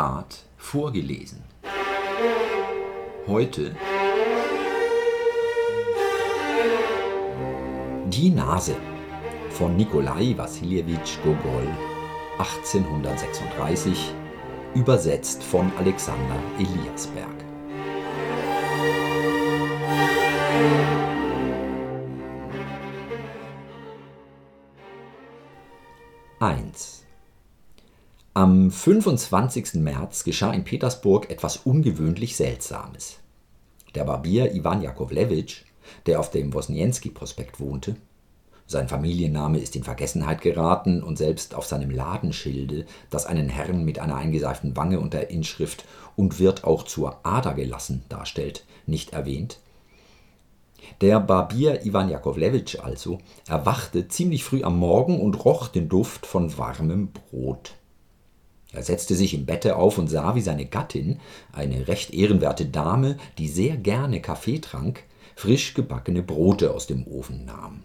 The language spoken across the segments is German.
17 Grad vorgelesen. Heute Die Nase von Nikolai Wassiljewitsch Gogol 1836, übersetzt von Alexander Eliasberg. Eins. Am 25. März geschah in Petersburg etwas ungewöhnlich Seltsames. Der Barbier Iwan Jakowlewitsch, der auf dem Wosnienski-Prospekt wohnte, sein Familienname ist in Vergessenheit geraten und selbst auf seinem Ladenschilde, das einen Herrn mit einer eingeseiften Wange und der Inschrift und wird auch zur Ader gelassen darstellt, nicht erwähnt. Der Barbier Iwan Jakowlewitsch also erwachte ziemlich früh am Morgen und roch den Duft von warmem Brot. Er setzte sich im Bette auf und sah, wie seine Gattin, eine recht ehrenwerte Dame, die sehr gerne Kaffee trank, frisch gebackene Brote aus dem Ofen nahm.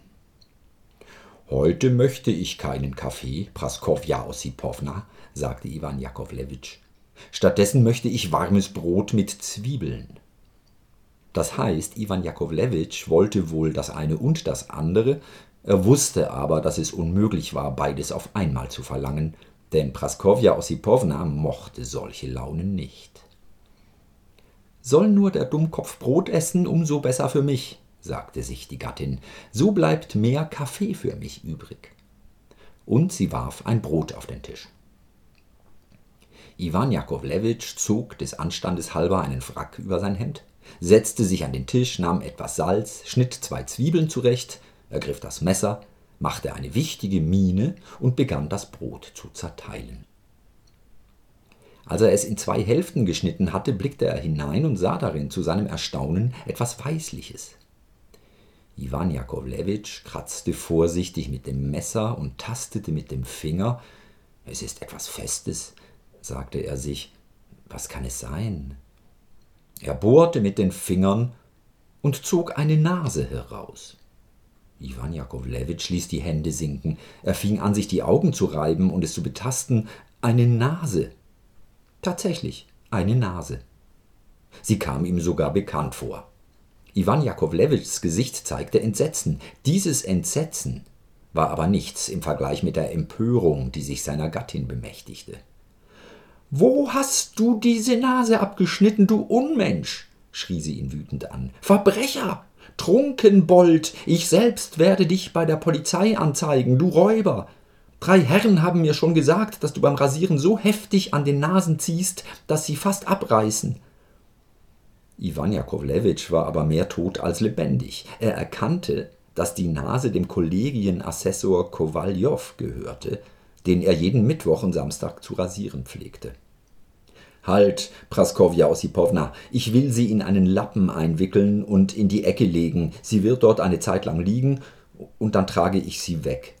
Heute möchte ich keinen Kaffee, Praskowja Ossipowna, sagte Iwan Jakowlewitsch. Stattdessen möchte ich warmes Brot mit Zwiebeln. Das heißt, Iwan Jakowlewitsch wollte wohl das eine und das andere, er wusste aber, dass es unmöglich war, beides auf einmal zu verlangen, denn Praskowja Ossipowna mochte solche Launen nicht. Soll nur der Dummkopf Brot essen, umso besser für mich, sagte sich die Gattin, so bleibt mehr Kaffee für mich übrig. Und sie warf ein Brot auf den Tisch. Iwan Jakowlewitsch zog des Anstandes halber einen Frack über sein Hemd, setzte sich an den Tisch, nahm etwas Salz, schnitt zwei Zwiebeln zurecht, ergriff das Messer, machte eine wichtige Miene und begann das Brot zu zerteilen. Als er es in zwei Hälften geschnitten hatte, blickte er hinein und sah darin zu seinem Erstaunen etwas Weißliches. Iwan Jakowlewitsch kratzte vorsichtig mit dem Messer und tastete mit dem Finger. Es ist etwas Festes, sagte er sich. Was kann es sein? Er bohrte mit den Fingern und zog eine Nase heraus. Iwan Jakowlewitsch ließ die Hände sinken. Er fing an, sich die Augen zu reiben und es zu betasten. Eine Nase. Tatsächlich, eine Nase. Sie kam ihm sogar bekannt vor. Iwan Jakowlewitschs Gesicht zeigte Entsetzen. Dieses Entsetzen war aber nichts im Vergleich mit der Empörung, die sich seiner Gattin bemächtigte. Wo hast du diese Nase abgeschnitten, du Unmensch? schrie sie ihn wütend an. Verbrecher! Trunkenbold! Ich selbst werde dich bei der Polizei anzeigen, du Räuber! Drei Herren haben mir schon gesagt, dass du beim Rasieren so heftig an den Nasen ziehst, dass sie fast abreißen. Iwan Jakowlewitsch war aber mehr tot als lebendig. Er erkannte, dass die Nase dem Kollegienassessor Kowaljow gehörte, den er jeden Mittwoch und Samstag zu rasieren pflegte. Halt, Praskowja Ossipowna, ich will sie in einen Lappen einwickeln und in die Ecke legen. Sie wird dort eine Zeit lang liegen und dann trage ich sie weg.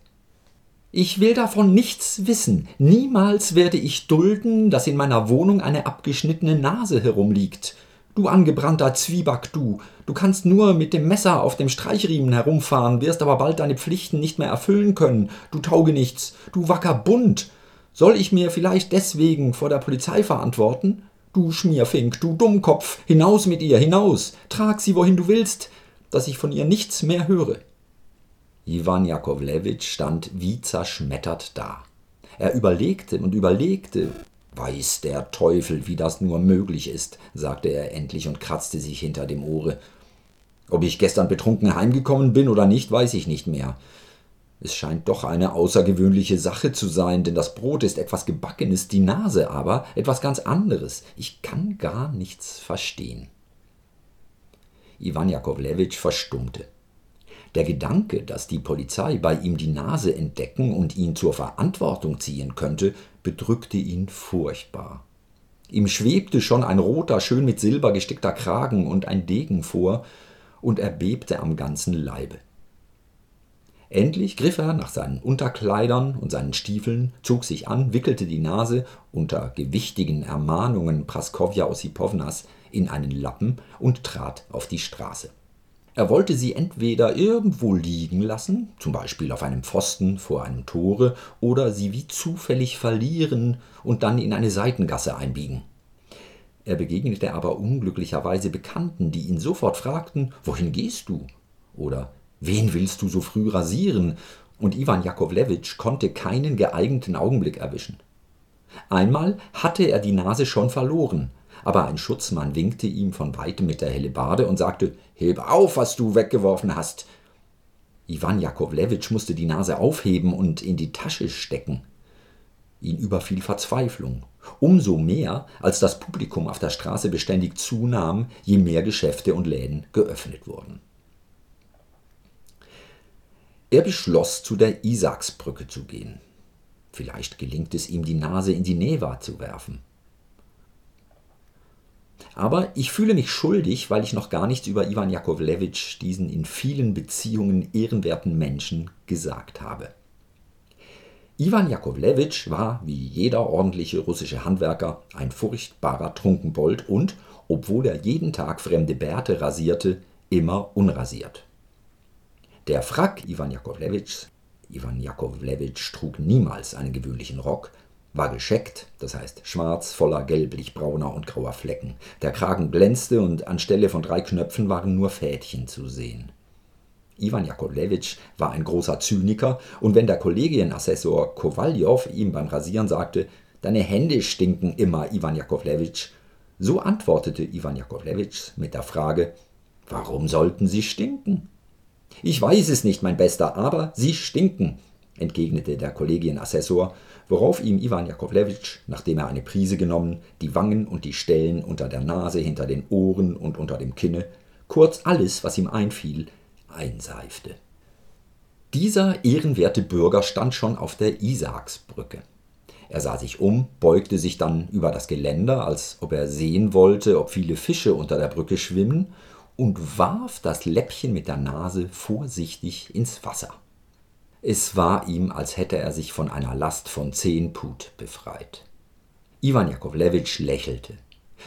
Ich will davon nichts wissen. Niemals werde ich dulden, dass in meiner Wohnung eine abgeschnittene Nase herumliegt. Du angebrannter Zwieback, du. Du kannst nur mit dem Messer auf dem Streichriemen herumfahren, wirst aber bald deine Pflichten nicht mehr erfüllen können. Du Taugenichts, du Wackerbund. Soll ich mir vielleicht deswegen vor der Polizei verantworten? Du Schmierfink, du Dummkopf, hinaus mit ihr, hinaus. Trag sie, wohin du willst, dass ich von ihr nichts mehr höre. Iwan Jakowlewitsch stand wie zerschmettert da. Er überlegte und überlegte, Weiß der Teufel, wie das nur möglich ist, sagte er endlich und kratzte sich hinter dem Ohre. Ob ich gestern betrunken heimgekommen bin oder nicht, weiß ich nicht mehr. Es scheint doch eine außergewöhnliche Sache zu sein, denn das Brot ist etwas Gebackenes, die Nase aber etwas ganz anderes. Ich kann gar nichts verstehen. Iwan Jakowlewitsch verstummte. Der Gedanke, dass die Polizei bei ihm die Nase entdecken und ihn zur Verantwortung ziehen könnte, bedrückte ihn furchtbar. Ihm schwebte schon ein roter, schön mit Silber gestickter Kragen und ein Degen vor, und er bebte am ganzen Leibe. Endlich griff er nach seinen Unterkleidern und seinen Stiefeln, zog sich an, wickelte die Nase unter gewichtigen Ermahnungen Praskowja Ossipownas in einen Lappen und trat auf die Straße. Er wollte sie entweder irgendwo liegen lassen, zum Beispiel auf einem Pfosten vor einem Tore, oder sie wie zufällig verlieren und dann in eine Seitengasse einbiegen. Er begegnete aber unglücklicherweise Bekannten, die ihn sofort fragten, wohin gehst du? Oder wen willst du so früh rasieren? Und Iwan Jakowlewitsch konnte keinen geeigneten Augenblick erwischen. Einmal hatte er die Nase schon verloren, aber ein Schutzmann winkte ihm von weitem mit der Hellebarde und sagte: Heb auf, was du weggeworfen hast. Iwan Jakowlewitsch musste die Nase aufheben und in die Tasche stecken. Ihn überfiel Verzweiflung. Umso mehr, als das Publikum auf der Straße beständig zunahm, je mehr Geschäfte und Läden geöffnet wurden. Er beschloss, zu der Isaaksbrücke zu gehen. Vielleicht gelingt es ihm, die Nase in die Neva zu werfen. Aber ich fühle mich schuldig, weil ich noch gar nichts über Iwan Jakowlewitsch, diesen in vielen Beziehungen ehrenwerten Menschen, gesagt habe. Iwan Jakowlewitsch war, wie jeder ordentliche russische Handwerker, ein furchtbarer Trunkenbold und, obwohl er jeden Tag fremde Bärte rasierte, immer unrasiert. Der Frack Iwan Jakowlewitschs, Iwan Jakowlewitsch trug niemals einen gewöhnlichen Rock, war gescheckt, das heißt schwarz, voller gelblich-brauner und grauer Flecken. Der Kragen glänzte und anstelle von drei Knöpfen waren nur Fädchen zu sehen. Iwan Jakowlewitsch war ein großer Zyniker und wenn der Kollegienassessor Kowaljow ihm beim Rasieren sagte, deine Hände stinken immer, Iwan Jakowlewitsch, so antwortete Iwan Jakowlewitsch mit der Frage, warum sollten sie stinken? Ich weiß es nicht, mein Bester, aber sie stinken, entgegnete der Kollegienassessor worauf ihm Iwan Jakowlewitsch, nachdem er eine Prise genommen, die Wangen und die Stellen unter der Nase, hinter den Ohren und unter dem Kinne, kurz alles, was ihm einfiel, einseifte. Dieser ehrenwerte Bürger stand schon auf der Isaaksbrücke. Er sah sich um, beugte sich dann über das Geländer, als ob er sehen wollte, ob viele Fische unter der Brücke schwimmen, und warf das Läppchen mit der Nase vorsichtig ins Wasser. Es war ihm, als hätte er sich von einer Last von zehn Put befreit. Iwan Jakowlewitsch lächelte.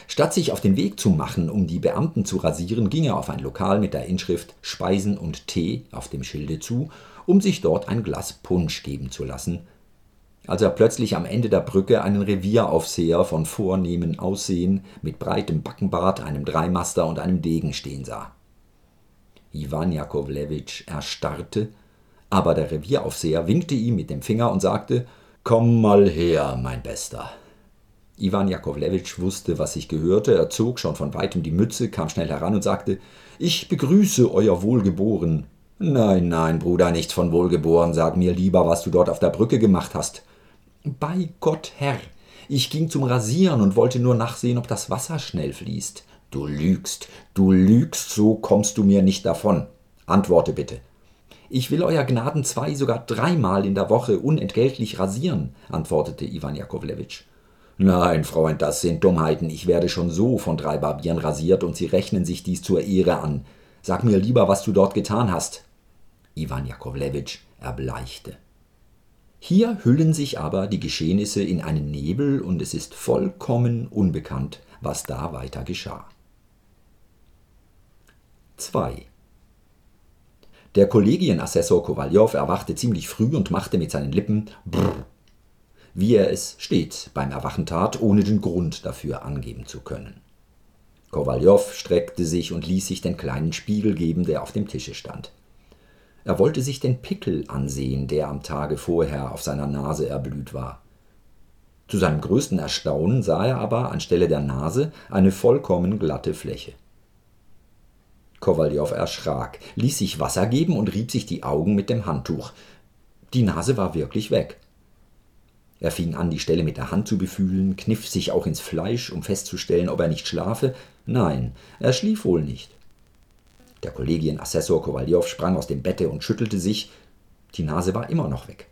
Statt sich auf den Weg zu machen, um die Beamten zu rasieren, ging er auf ein Lokal mit der Inschrift Speisen und Tee auf dem Schilde zu, um sich dort ein Glas Punsch geben zu lassen, als er plötzlich am Ende der Brücke einen Revieraufseher von vornehmem Aussehen mit breitem Backenbart, einem Dreimaster und einem Degen stehen sah. Iwan Jakowlewitsch erstarrte aber der Revieraufseher winkte ihm mit dem Finger und sagte Komm mal her, mein Bester. Iwan Jakowlewitsch wusste, was sich gehörte, er zog schon von weitem die Mütze, kam schnell heran und sagte Ich begrüße euer Wohlgeboren. Nein, nein, Bruder, nichts von Wohlgeboren, sag mir lieber, was du dort auf der Brücke gemacht hast. Bei Gott, Herr, ich ging zum Rasieren und wollte nur nachsehen, ob das Wasser schnell fließt. Du lügst, du lügst, so kommst du mir nicht davon. Antworte bitte. Ich will euer Gnaden zwei, sogar dreimal in der Woche unentgeltlich rasieren, antwortete Iwan Jakowlewitsch. Nein, Freund, das sind Dummheiten. Ich werde schon so von drei Barbieren rasiert und sie rechnen sich dies zur Ehre an. Sag mir lieber, was du dort getan hast. Iwan Jakowlewitsch erbleichte. Hier hüllen sich aber die Geschehnisse in einen Nebel und es ist vollkommen unbekannt, was da weiter geschah. 2. Der Kollegienassessor Kowaljow erwachte ziemlich früh und machte mit seinen Lippen Brrr, wie er es stets beim Erwachen tat, ohne den Grund dafür angeben zu können. Kowaljow streckte sich und ließ sich den kleinen Spiegel geben, der auf dem Tische stand. Er wollte sich den Pickel ansehen, der am Tage vorher auf seiner Nase erblüht war. Zu seinem größten Erstaunen sah er aber anstelle der Nase eine vollkommen glatte Fläche. Kowaljow erschrak, ließ sich Wasser geben und rieb sich die Augen mit dem Handtuch. Die Nase war wirklich weg. Er fing an, die Stelle mit der Hand zu befühlen, kniff sich auch ins Fleisch, um festzustellen, ob er nicht schlafe. Nein, er schlief wohl nicht. Der Kollegienassessor Kowaljow sprang aus dem Bette und schüttelte sich. Die Nase war immer noch weg.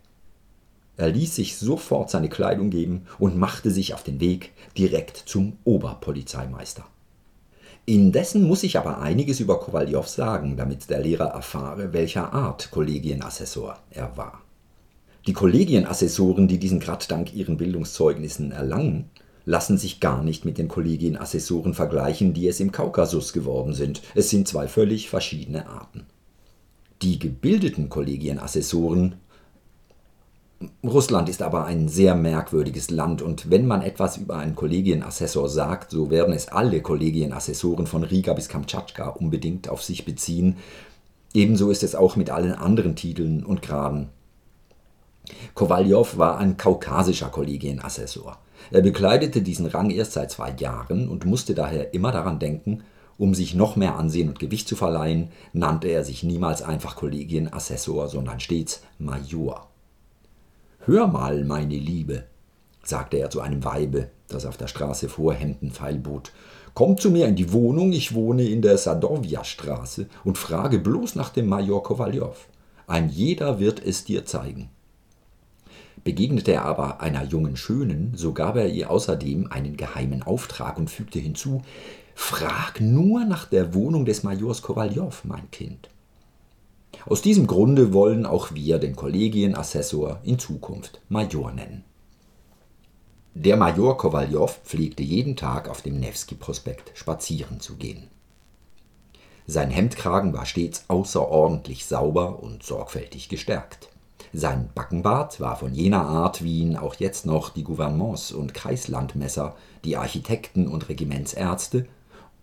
Er ließ sich sofort seine Kleidung geben und machte sich auf den Weg direkt zum Oberpolizeimeister. Indessen muss ich aber einiges über Kowaljow sagen, damit der Lehrer erfahre, welcher Art Kollegienassessor er war. Die Kollegienassessoren, die diesen Grad dank ihren Bildungszeugnissen erlangen, lassen sich gar nicht mit den Kollegienassessoren vergleichen, die es im Kaukasus geworden sind. Es sind zwei völlig verschiedene Arten. Die gebildeten Kollegienassessoren Russland ist aber ein sehr merkwürdiges Land und wenn man etwas über einen Kollegienassessor sagt, so werden es alle Kollegienassessoren von Riga bis Kamtschatka unbedingt auf sich beziehen. Ebenso ist es auch mit allen anderen Titeln und Graden. Kowaljow war ein kaukasischer Kollegienassessor. Er bekleidete diesen Rang erst seit zwei Jahren und musste daher immer daran denken, um sich noch mehr Ansehen und Gewicht zu verleihen, nannte er sich niemals einfach Kollegienassessor, sondern stets Major. Hör mal, meine Liebe, sagte er zu einem Weibe, das auf der Straße vor Hemden feilbot. Komm zu mir in die Wohnung, ich wohne in der Sadowja-Straße und frage bloß nach dem Major Kowaljow. Ein jeder wird es dir zeigen. Begegnete er aber einer jungen Schönen, so gab er ihr außerdem einen geheimen Auftrag und fügte hinzu: Frag nur nach der Wohnung des Majors Kowaljow, mein Kind. Aus diesem Grunde wollen auch wir den Kollegienassessor in Zukunft Major nennen. Der Major Kowaljow pflegte jeden Tag auf dem Newski-Prospekt spazieren zu gehen. Sein Hemdkragen war stets außerordentlich sauber und sorgfältig gestärkt. Sein Backenbart war von jener Art, wie ihn auch jetzt noch die Gouvernements- und Kreislandmesser, die Architekten und Regimentsärzte,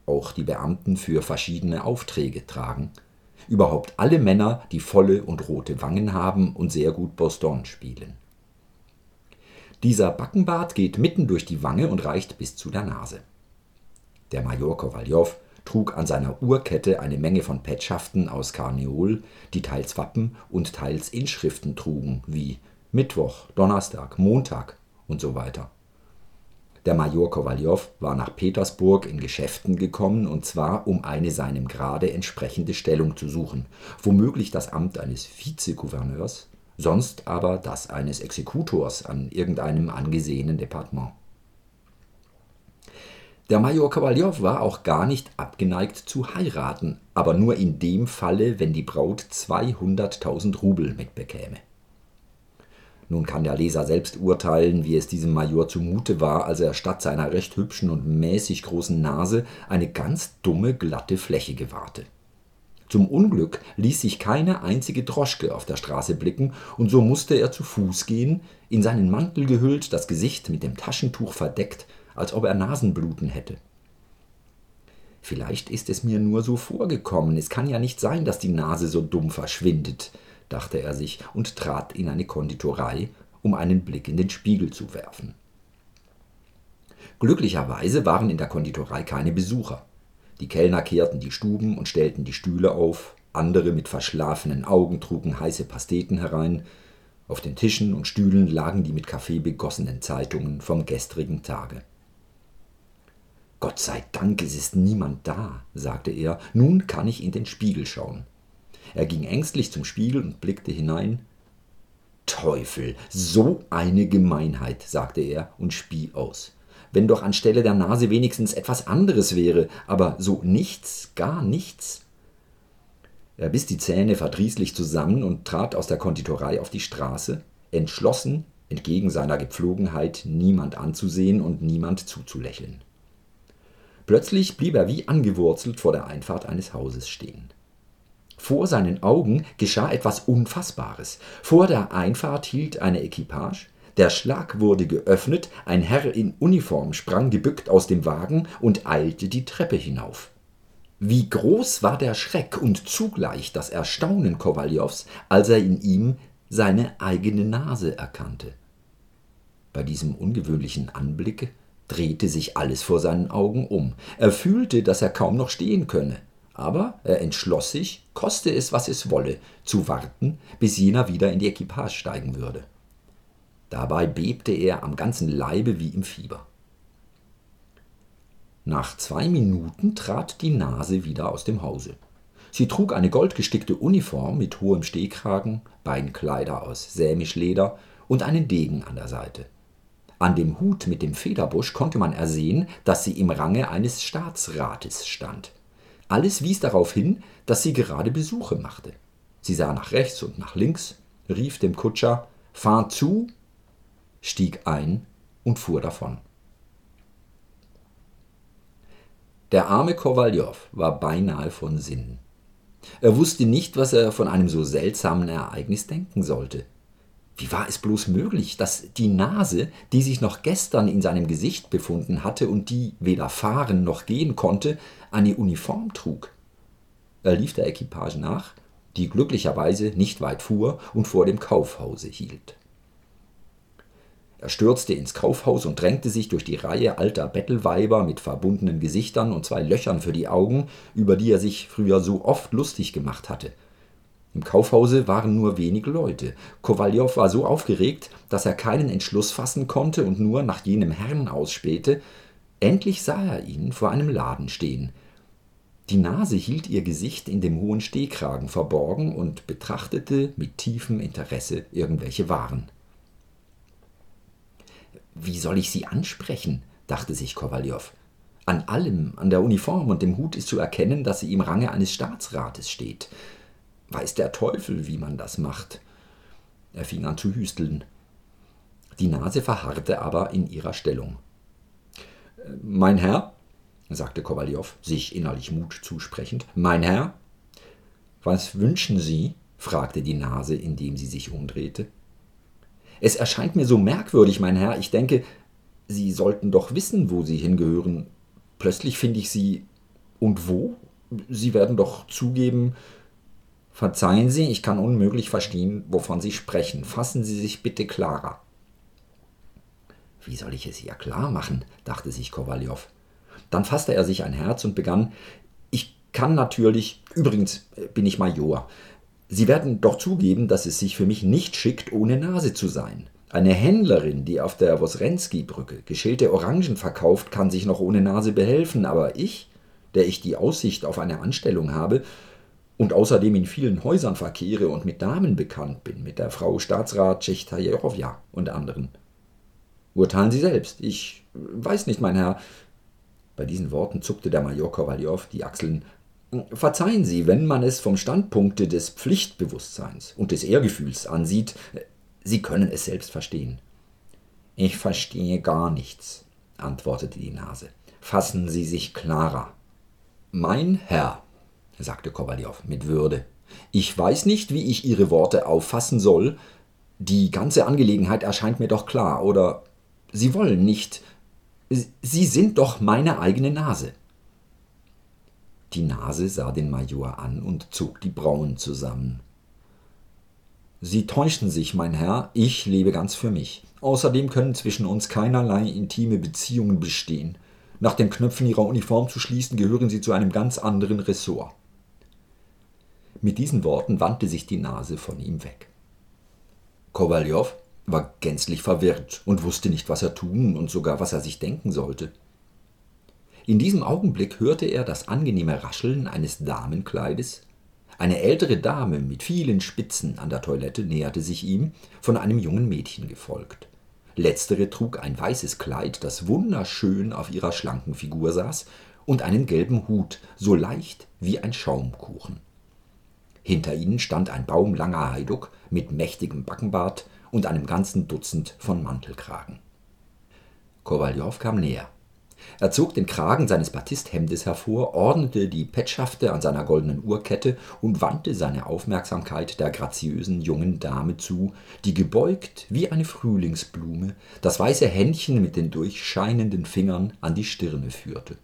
auch die Beamten für verschiedene Aufträge tragen – überhaupt alle Männer, die volle und rote Wangen haben und sehr gut Boston spielen. Dieser Backenbart geht mitten durch die Wange und reicht bis zu der Nase. Der Major Kowaljow trug an seiner Uhrkette eine Menge von Petschaften aus Karneol, die teils Wappen und teils Inschriften trugen, wie Mittwoch, Donnerstag, Montag und so weiter. Der Major Kowaljow war nach Petersburg in Geschäften gekommen, und zwar um eine seinem Grade entsprechende Stellung zu suchen, womöglich das Amt eines Vizegouverneurs, sonst aber das eines Exekutors an irgendeinem angesehenen Departement. Der Major Kowaljow war auch gar nicht abgeneigt zu heiraten, aber nur in dem Falle, wenn die Braut 200.000 Rubel mitbekäme. Nun kann der Leser selbst urteilen, wie es diesem Major zumute war, als er statt seiner recht hübschen und mäßig großen Nase eine ganz dumme, glatte Fläche gewahrte. Zum Unglück ließ sich keine einzige Droschke auf der Straße blicken, und so musste er zu Fuß gehen, in seinen Mantel gehüllt, das Gesicht mit dem Taschentuch verdeckt, als ob er Nasenbluten hätte. Vielleicht ist es mir nur so vorgekommen, es kann ja nicht sein, dass die Nase so dumm verschwindet, dachte er sich und trat in eine Konditorei, um einen Blick in den Spiegel zu werfen. Glücklicherweise waren in der Konditorei keine Besucher. Die Kellner kehrten die Stuben und stellten die Stühle auf, andere mit verschlafenen Augen trugen heiße Pasteten herein, auf den Tischen und Stühlen lagen die mit Kaffee begossenen Zeitungen vom gestrigen Tage. Gott sei Dank, es ist niemand da, sagte er, nun kann ich in den Spiegel schauen. Er ging ängstlich zum Spiegel und blickte hinein. Teufel, so eine Gemeinheit, sagte er und spie aus. Wenn doch anstelle der Nase wenigstens etwas anderes wäre, aber so nichts, gar nichts. Er biss die Zähne verdrießlich zusammen und trat aus der Konditorei auf die Straße, entschlossen, entgegen seiner Gepflogenheit niemand anzusehen und niemand zuzulächeln. Plötzlich blieb er wie angewurzelt vor der Einfahrt eines Hauses stehen. Vor seinen Augen geschah etwas Unfassbares. Vor der Einfahrt hielt eine Equipage, der Schlag wurde geöffnet, ein Herr in Uniform sprang gebückt aus dem Wagen und eilte die Treppe hinauf. Wie groß war der Schreck und zugleich das Erstaunen Kowaljows, als er in ihm seine eigene Nase erkannte. Bei diesem ungewöhnlichen Anblick drehte sich alles vor seinen Augen um. Er fühlte, dass er kaum noch stehen könne aber er entschloss sich, koste es, was es wolle, zu warten, bis jener wieder in die Equipage steigen würde. Dabei bebte er am ganzen Leibe wie im Fieber. Nach zwei Minuten trat die Nase wieder aus dem Hause. Sie trug eine goldgestickte Uniform mit hohem Stehkragen, Beinkleider aus Sämischleder und einen Degen an der Seite. An dem Hut mit dem Federbusch konnte man ersehen, dass sie im Range eines Staatsrates stand. Alles wies darauf hin, dass sie gerade Besuche machte. Sie sah nach rechts und nach links, rief dem Kutscher Fahr zu, stieg ein und fuhr davon. Der arme Kowaljow war beinahe von Sinnen. Er wusste nicht, was er von einem so seltsamen Ereignis denken sollte. Wie war es bloß möglich, dass die Nase, die sich noch gestern in seinem Gesicht befunden hatte und die weder fahren noch gehen konnte, eine Uniform trug? Er lief der Equipage nach, die glücklicherweise nicht weit fuhr und vor dem Kaufhause hielt. Er stürzte ins Kaufhaus und drängte sich durch die Reihe alter Bettelweiber mit verbundenen Gesichtern und zwei Löchern für die Augen, über die er sich früher so oft lustig gemacht hatte – im Kaufhause waren nur wenig Leute. Kowaljow war so aufgeregt, dass er keinen Entschluss fassen konnte und nur nach jenem Herrn ausspähte. Endlich sah er ihn vor einem Laden stehen. Die Nase hielt ihr Gesicht in dem hohen Stehkragen verborgen und betrachtete mit tiefem Interesse irgendwelche Waren. Wie soll ich sie ansprechen? dachte sich Kowaljow. An allem, an der Uniform und dem Hut ist zu erkennen, dass sie im Range eines Staatsrates steht weiß der Teufel, wie man das macht. Er fing an zu hüsteln. Die Nase verharrte aber in ihrer Stellung. Mein Herr, sagte Kowaljow, sich innerlich Mut zusprechend, mein Herr, was wünschen Sie? fragte die Nase, indem sie sich umdrehte. Es erscheint mir so merkwürdig, mein Herr, ich denke, Sie sollten doch wissen, wo Sie hingehören. Plötzlich finde ich Sie. Und wo? Sie werden doch zugeben, Verzeihen Sie, ich kann unmöglich verstehen, wovon Sie sprechen. Fassen Sie sich bitte klarer. Wie soll ich es ihr klar machen? dachte sich Kowaljow. Dann fasste er sich ein Herz und begann: Ich kann natürlich, übrigens äh, bin ich Major. Sie werden doch zugeben, dass es sich für mich nicht schickt, ohne Nase zu sein. Eine Händlerin, die auf der Wosrenski-Brücke geschälte Orangen verkauft, kann sich noch ohne Nase behelfen, aber ich, der ich die Aussicht auf eine Anstellung habe, und außerdem in vielen Häusern verkehre und mit Damen bekannt bin, mit der Frau Staatsrat Tschechtajerowja und anderen. Urteilen Sie selbst. Ich weiß nicht, mein Herr. Bei diesen Worten zuckte der Major Kowaljow die Achseln. Verzeihen Sie, wenn man es vom Standpunkte des Pflichtbewusstseins und des Ehrgefühls ansieht, Sie können es selbst verstehen. Ich verstehe gar nichts, antwortete die Nase. Fassen Sie sich klarer. Mein Herr, sagte Kowaljow mit Würde. Ich weiß nicht, wie ich Ihre Worte auffassen soll. Die ganze Angelegenheit erscheint mir doch klar, oder Sie wollen nicht. Sie sind doch meine eigene Nase. Die Nase sah den Major an und zog die Brauen zusammen. Sie täuschen sich, mein Herr, ich lebe ganz für mich. Außerdem können zwischen uns keinerlei intime Beziehungen bestehen. Nach den Knöpfen Ihrer Uniform zu schließen, gehören Sie zu einem ganz anderen Ressort. Mit diesen Worten wandte sich die Nase von ihm weg. Kowaljow war gänzlich verwirrt und wusste nicht, was er tun und sogar was er sich denken sollte. In diesem Augenblick hörte er das angenehme Rascheln eines Damenkleides. Eine ältere Dame mit vielen Spitzen an der Toilette näherte sich ihm, von einem jungen Mädchen gefolgt. Letztere trug ein weißes Kleid, das wunderschön auf ihrer schlanken Figur saß, und einen gelben Hut, so leicht wie ein Schaumkuchen. Hinter ihnen stand ein baumlanger Heiduck mit mächtigem Backenbart und einem ganzen Dutzend von Mantelkragen. Kowaljow kam näher. Er zog den Kragen seines Batisthemdes hervor, ordnete die Petschafte an seiner goldenen Uhrkette und wandte seine Aufmerksamkeit der graziösen jungen Dame zu, die gebeugt wie eine Frühlingsblume das weiße Händchen mit den durchscheinenden Fingern an die Stirne führte.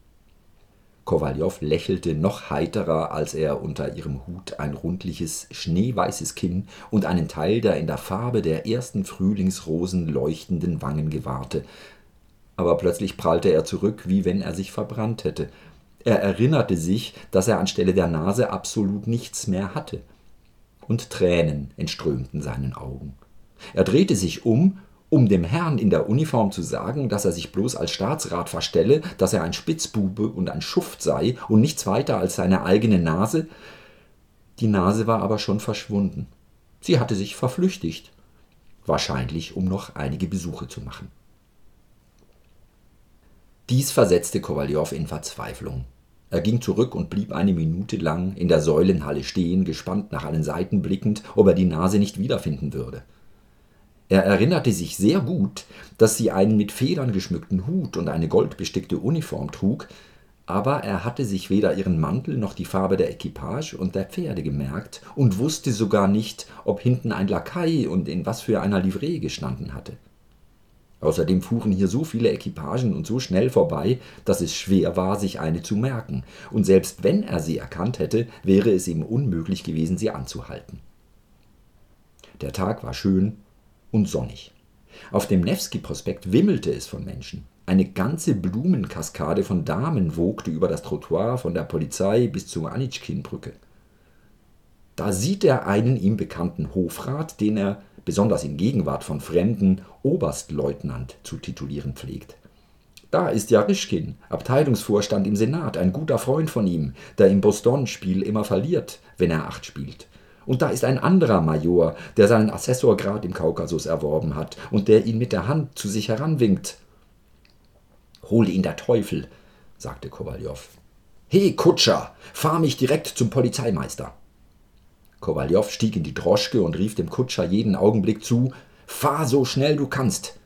Kowaljow lächelte noch heiterer, als er unter ihrem Hut ein rundliches, schneeweißes Kinn und einen Teil der in der Farbe der ersten Frühlingsrosen leuchtenden Wangen gewahrte. Aber plötzlich prallte er zurück, wie wenn er sich verbrannt hätte. Er erinnerte sich, dass er anstelle der Nase absolut nichts mehr hatte. Und Tränen entströmten seinen Augen. Er drehte sich um um dem Herrn in der Uniform zu sagen, dass er sich bloß als Staatsrat verstelle, dass er ein Spitzbube und ein Schuft sei und nichts weiter als seine eigene Nase. Die Nase war aber schon verschwunden. Sie hatte sich verflüchtigt, wahrscheinlich um noch einige Besuche zu machen. Dies versetzte Kowaljow in Verzweiflung. Er ging zurück und blieb eine Minute lang in der Säulenhalle stehen, gespannt nach allen Seiten blickend, ob er die Nase nicht wiederfinden würde. Er erinnerte sich sehr gut, dass sie einen mit Federn geschmückten Hut und eine goldbestickte Uniform trug, aber er hatte sich weder ihren Mantel noch die Farbe der Equipage und der Pferde gemerkt und wusste sogar nicht, ob hinten ein Lakai und in was für einer Livree gestanden hatte. Außerdem fuhren hier so viele Equipagen und so schnell vorbei, dass es schwer war, sich eine zu merken, und selbst wenn er sie erkannt hätte, wäre es ihm unmöglich gewesen, sie anzuhalten. Der Tag war schön und sonnig. Auf dem Nevsky-Prospekt wimmelte es von Menschen. Eine ganze Blumenkaskade von Damen wogte über das Trottoir von der Polizei bis zur Anitschkin-Brücke. Da sieht er einen ihm bekannten Hofrat, den er, besonders in Gegenwart von Fremden, Oberstleutnant zu titulieren pflegt. Da ist Jarischkin, Abteilungsvorstand im Senat, ein guter Freund von ihm, der im Boston-Spiel immer verliert, wenn er Acht spielt. Und da ist ein anderer Major, der seinen Assessorgrad im Kaukasus erworben hat und der ihn mit der Hand zu sich heranwinkt. Hole ihn der Teufel, sagte Kowaljow. He, Kutscher, fahr mich direkt zum Polizeimeister. Kowaljow stieg in die Droschke und rief dem Kutscher jeden Augenblick zu: Fahr so schnell du kannst.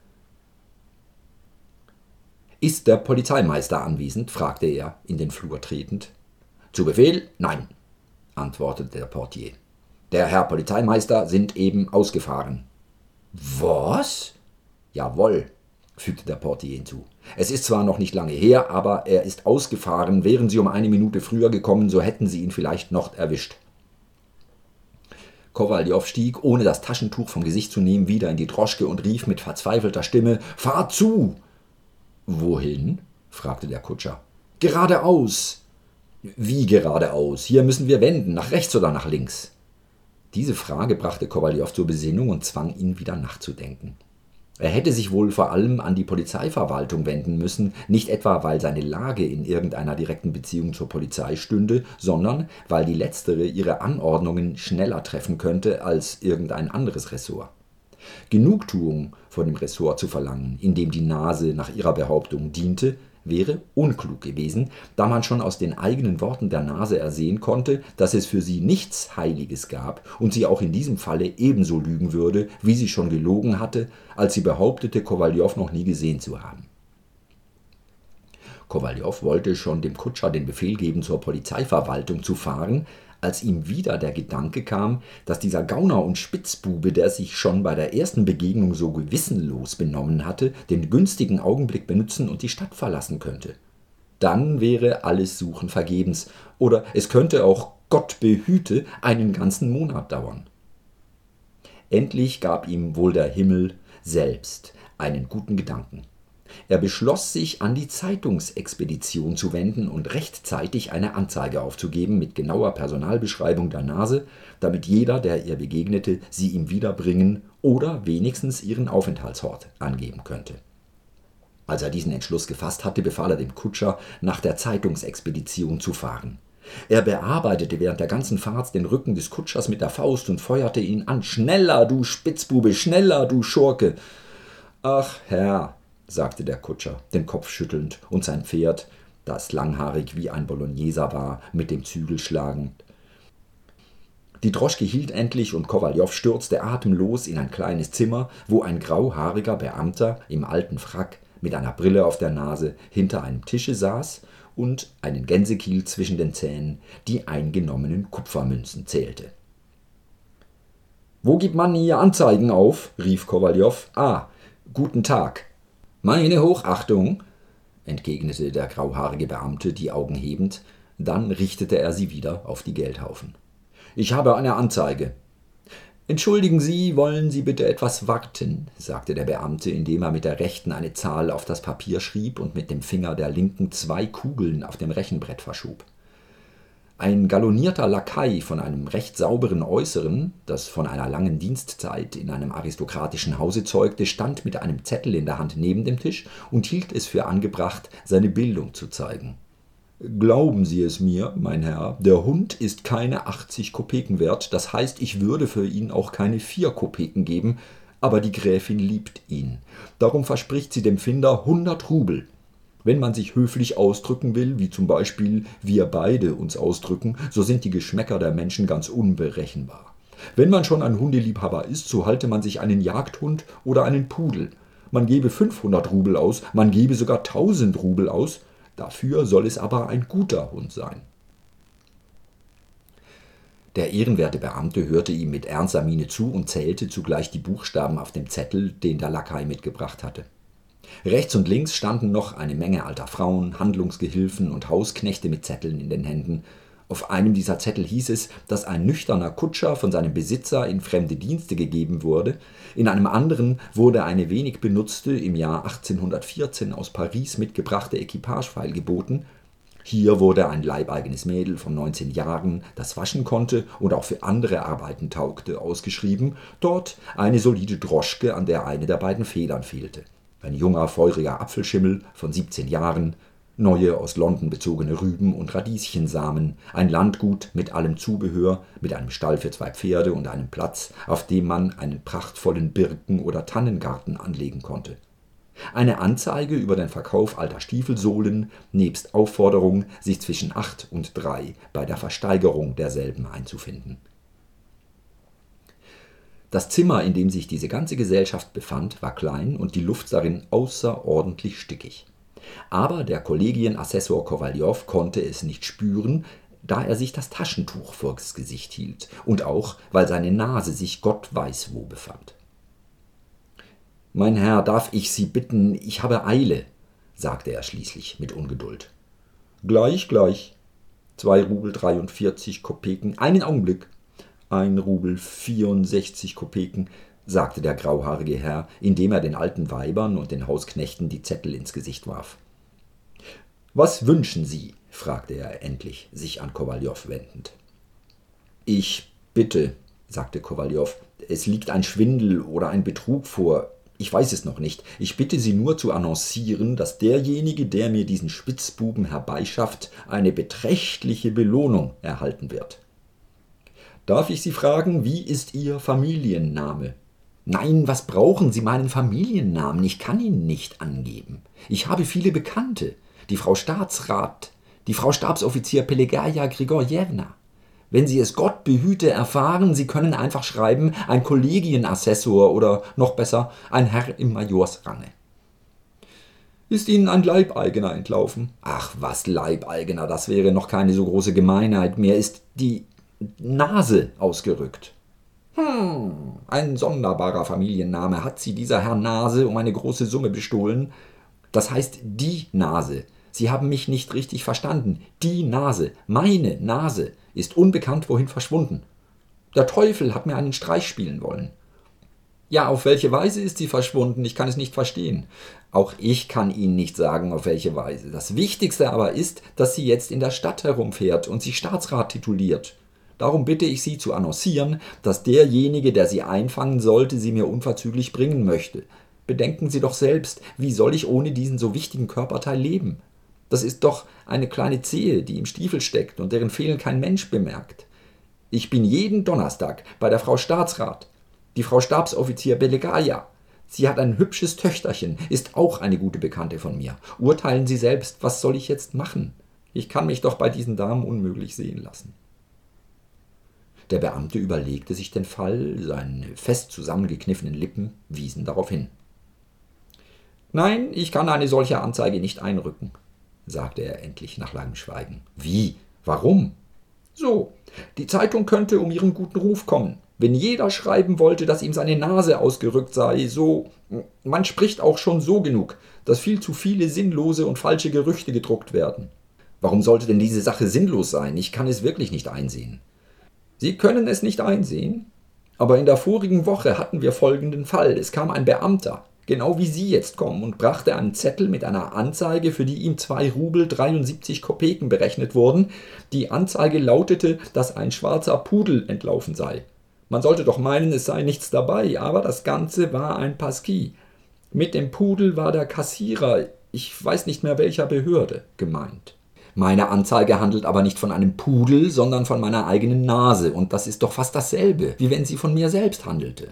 Ist der Polizeimeister anwesend? fragte er, in den Flur tretend. Zu Befehl? Nein, antwortete der Portier. Der Herr Polizeimeister sind eben ausgefahren. Was? Jawohl, fügte der Portier hinzu. Es ist zwar noch nicht lange her, aber er ist ausgefahren. Wären Sie um eine Minute früher gekommen, so hätten Sie ihn vielleicht noch erwischt. Kowaljow stieg, ohne das Taschentuch vom Gesicht zu nehmen, wieder in die Droschke und rief mit verzweifelter Stimme: Fahr zu! Wohin? fragte der Kutscher. Geradeaus! Wie geradeaus? Hier müssen wir wenden, nach rechts oder nach links? Diese Frage brachte Kowaljow zur Besinnung und zwang ihn wieder nachzudenken. Er hätte sich wohl vor allem an die Polizeiverwaltung wenden müssen, nicht etwa weil seine Lage in irgendeiner direkten Beziehung zur Polizei stünde, sondern weil die letztere ihre Anordnungen schneller treffen könnte als irgendein anderes Ressort. Genugtuung von dem Ressort zu verlangen, in dem die Nase nach ihrer Behauptung diente, wäre unklug gewesen, da man schon aus den eigenen Worten der Nase ersehen konnte, dass es für sie nichts Heiliges gab und sie auch in diesem Falle ebenso lügen würde, wie sie schon gelogen hatte, als sie behauptete, Kowaljow noch nie gesehen zu haben. Kowaljow wollte schon dem Kutscher den Befehl geben, zur Polizeiverwaltung zu fahren, als ihm wieder der Gedanke kam, dass dieser Gauner und Spitzbube, der sich schon bei der ersten Begegnung so gewissenlos benommen hatte, den günstigen Augenblick benutzen und die Stadt verlassen könnte. Dann wäre alles Suchen vergebens, oder es könnte auch, Gott behüte, einen ganzen Monat dauern. Endlich gab ihm wohl der Himmel selbst einen guten Gedanken. Er beschloss sich an die Zeitungsexpedition zu wenden und rechtzeitig eine Anzeige aufzugeben mit genauer Personalbeschreibung der Nase, damit jeder, der ihr begegnete, sie ihm wiederbringen oder wenigstens ihren Aufenthaltsort angeben könnte. Als er diesen Entschluss gefasst hatte, befahl er dem Kutscher, nach der Zeitungsexpedition zu fahren. Er bearbeitete während der ganzen Fahrt den Rücken des Kutschers mit der Faust und feuerte ihn an. Schneller, du Spitzbube, schneller, du Schurke. Ach Herr, sagte der Kutscher, den Kopf schüttelnd, und sein Pferd, das langhaarig wie ein Bologneser war, mit dem Zügel schlagend. Die Droschke hielt endlich und Kowaljow stürzte atemlos in ein kleines Zimmer, wo ein grauhaariger Beamter im alten Frack mit einer Brille auf der Nase hinter einem Tische saß und einen Gänsekiel zwischen den Zähnen die eingenommenen Kupfermünzen zählte. Wo gibt man hier Anzeigen auf? rief Kowaljow. Ah, guten Tag, meine Hochachtung, entgegnete der grauhaarige Beamte, die Augen hebend, dann richtete er sie wieder auf die Geldhaufen. Ich habe eine Anzeige. Entschuldigen Sie, wollen Sie bitte etwas warten, sagte der Beamte, indem er mit der rechten eine Zahl auf das Papier schrieb und mit dem Finger der linken zwei Kugeln auf dem Rechenbrett verschob. Ein galonierter Lakai von einem recht sauberen Äußeren, das von einer langen Dienstzeit in einem aristokratischen Hause zeugte, stand mit einem Zettel in der Hand neben dem Tisch und hielt es für angebracht, seine Bildung zu zeigen. Glauben Sie es mir, mein Herr, der Hund ist keine 80 Kopeken wert, das heißt, ich würde für ihn auch keine vier Kopeken geben, aber die Gräfin liebt ihn. Darum verspricht sie dem Finder 100 Rubel. Wenn man sich höflich ausdrücken will, wie zum Beispiel wir beide uns ausdrücken, so sind die Geschmäcker der Menschen ganz unberechenbar. Wenn man schon ein Hundeliebhaber ist, so halte man sich einen Jagdhund oder einen Pudel. Man gebe 500 Rubel aus, man gebe sogar 1000 Rubel aus. Dafür soll es aber ein guter Hund sein. Der ehrenwerte Beamte hörte ihm mit ernster Miene zu und zählte zugleich die Buchstaben auf dem Zettel, den der Lakai mitgebracht hatte. Rechts und links standen noch eine Menge alter Frauen, Handlungsgehilfen und Hausknechte mit Zetteln in den Händen. Auf einem dieser Zettel hieß es, dass ein nüchterner Kutscher von seinem Besitzer in fremde Dienste gegeben wurde. In einem anderen wurde eine wenig benutzte, im Jahr 1814 aus Paris mitgebrachte Equipage feilgeboten. Hier wurde ein leibeigenes Mädel von 19 Jahren, das waschen konnte und auch für andere Arbeiten taugte, ausgeschrieben. Dort eine solide Droschke, an der eine der beiden Federn fehlte ein junger, feuriger Apfelschimmel von 17 Jahren, neue aus London bezogene Rüben und Radieschensamen, ein Landgut mit allem Zubehör, mit einem Stall für zwei Pferde und einem Platz, auf dem man einen prachtvollen Birken- oder Tannengarten anlegen konnte. Eine Anzeige über den Verkauf alter Stiefelsohlen, nebst Aufforderung, sich zwischen acht und drei bei der Versteigerung derselben einzufinden. Das Zimmer, in dem sich diese ganze Gesellschaft befand, war klein und die Luft darin außerordentlich stickig. Aber der Kollegienassessor Kowaljow konnte es nicht spüren, da er sich das Taschentuch vors Gesicht hielt und auch, weil seine Nase sich Gott weiß wo befand. Mein Herr, darf ich Sie bitten, ich habe Eile, sagte er schließlich mit Ungeduld. Gleich, gleich. Zwei Rubel dreiundvierzig Kopeken. Einen Augenblick. Ein Rubel 64 Kopeken, sagte der grauhaarige Herr, indem er den alten Weibern und den Hausknechten die Zettel ins Gesicht warf. Was wünschen Sie? fragte er endlich, sich an Kowaljow wendend. Ich bitte, sagte Kowaljow, es liegt ein Schwindel oder ein Betrug vor. Ich weiß es noch nicht. Ich bitte Sie nur zu annoncieren, dass derjenige, der mir diesen Spitzbuben herbeischafft, eine beträchtliche Belohnung erhalten wird. Darf ich Sie fragen, wie ist Ihr Familienname? Nein, was brauchen Sie meinen Familiennamen? Ich kann ihn nicht angeben. Ich habe viele Bekannte. Die Frau Staatsrat, die Frau Stabsoffizier Pelegaja Grigorjewna. Wenn Sie es Gott behüte erfahren, Sie können einfach schreiben, ein Kollegienassessor oder noch besser, ein Herr im Majorsrange. Ist Ihnen ein Leibeigener entlaufen? Ach, was Leibeigener, das wäre noch keine so große Gemeinheit. Mir ist die Nase ausgerückt. Hm, ein sonderbarer Familienname. Hat sie dieser Herr Nase um eine große Summe bestohlen? Das heißt die Nase. Sie haben mich nicht richtig verstanden. Die Nase, meine Nase, ist unbekannt wohin verschwunden. Der Teufel hat mir einen Streich spielen wollen. Ja, auf welche Weise ist sie verschwunden? Ich kann es nicht verstehen. Auch ich kann Ihnen nicht sagen, auf welche Weise. Das Wichtigste aber ist, dass sie jetzt in der Stadt herumfährt und sich Staatsrat tituliert. Darum bitte ich Sie zu annoncieren, dass derjenige, der Sie einfangen sollte, sie mir unverzüglich bringen möchte. Bedenken Sie doch selbst, wie soll ich ohne diesen so wichtigen Körperteil leben? Das ist doch eine kleine Zehe, die im Stiefel steckt und deren Fehlen kein Mensch bemerkt. Ich bin jeden Donnerstag bei der Frau Staatsrat. Die Frau Stabsoffizier Belegaja. Sie hat ein hübsches Töchterchen, ist auch eine gute Bekannte von mir. Urteilen Sie selbst, was soll ich jetzt machen? Ich kann mich doch bei diesen Damen unmöglich sehen lassen. Der Beamte überlegte sich den Fall, seine fest zusammengekniffenen Lippen wiesen darauf hin. Nein, ich kann eine solche Anzeige nicht einrücken, sagte er endlich nach langem Schweigen. Wie? Warum? So, die Zeitung könnte um ihren guten Ruf kommen. Wenn jeder schreiben wollte, dass ihm seine Nase ausgerückt sei, so. Man spricht auch schon so genug, dass viel zu viele sinnlose und falsche Gerüchte gedruckt werden. Warum sollte denn diese Sache sinnlos sein? Ich kann es wirklich nicht einsehen. Sie können es nicht einsehen, aber in der vorigen Woche hatten wir folgenden Fall. Es kam ein Beamter, genau wie Sie jetzt kommen, und brachte einen Zettel mit einer Anzeige, für die ihm zwei Rubel 73 Kopeken berechnet wurden. Die Anzeige lautete, dass ein schwarzer Pudel entlaufen sei. Man sollte doch meinen, es sei nichts dabei, aber das Ganze war ein Pasquis. Mit dem Pudel war der Kassierer, ich weiß nicht mehr welcher Behörde, gemeint. Meine Anzeige handelt aber nicht von einem Pudel, sondern von meiner eigenen Nase, und das ist doch fast dasselbe, wie wenn sie von mir selbst handelte.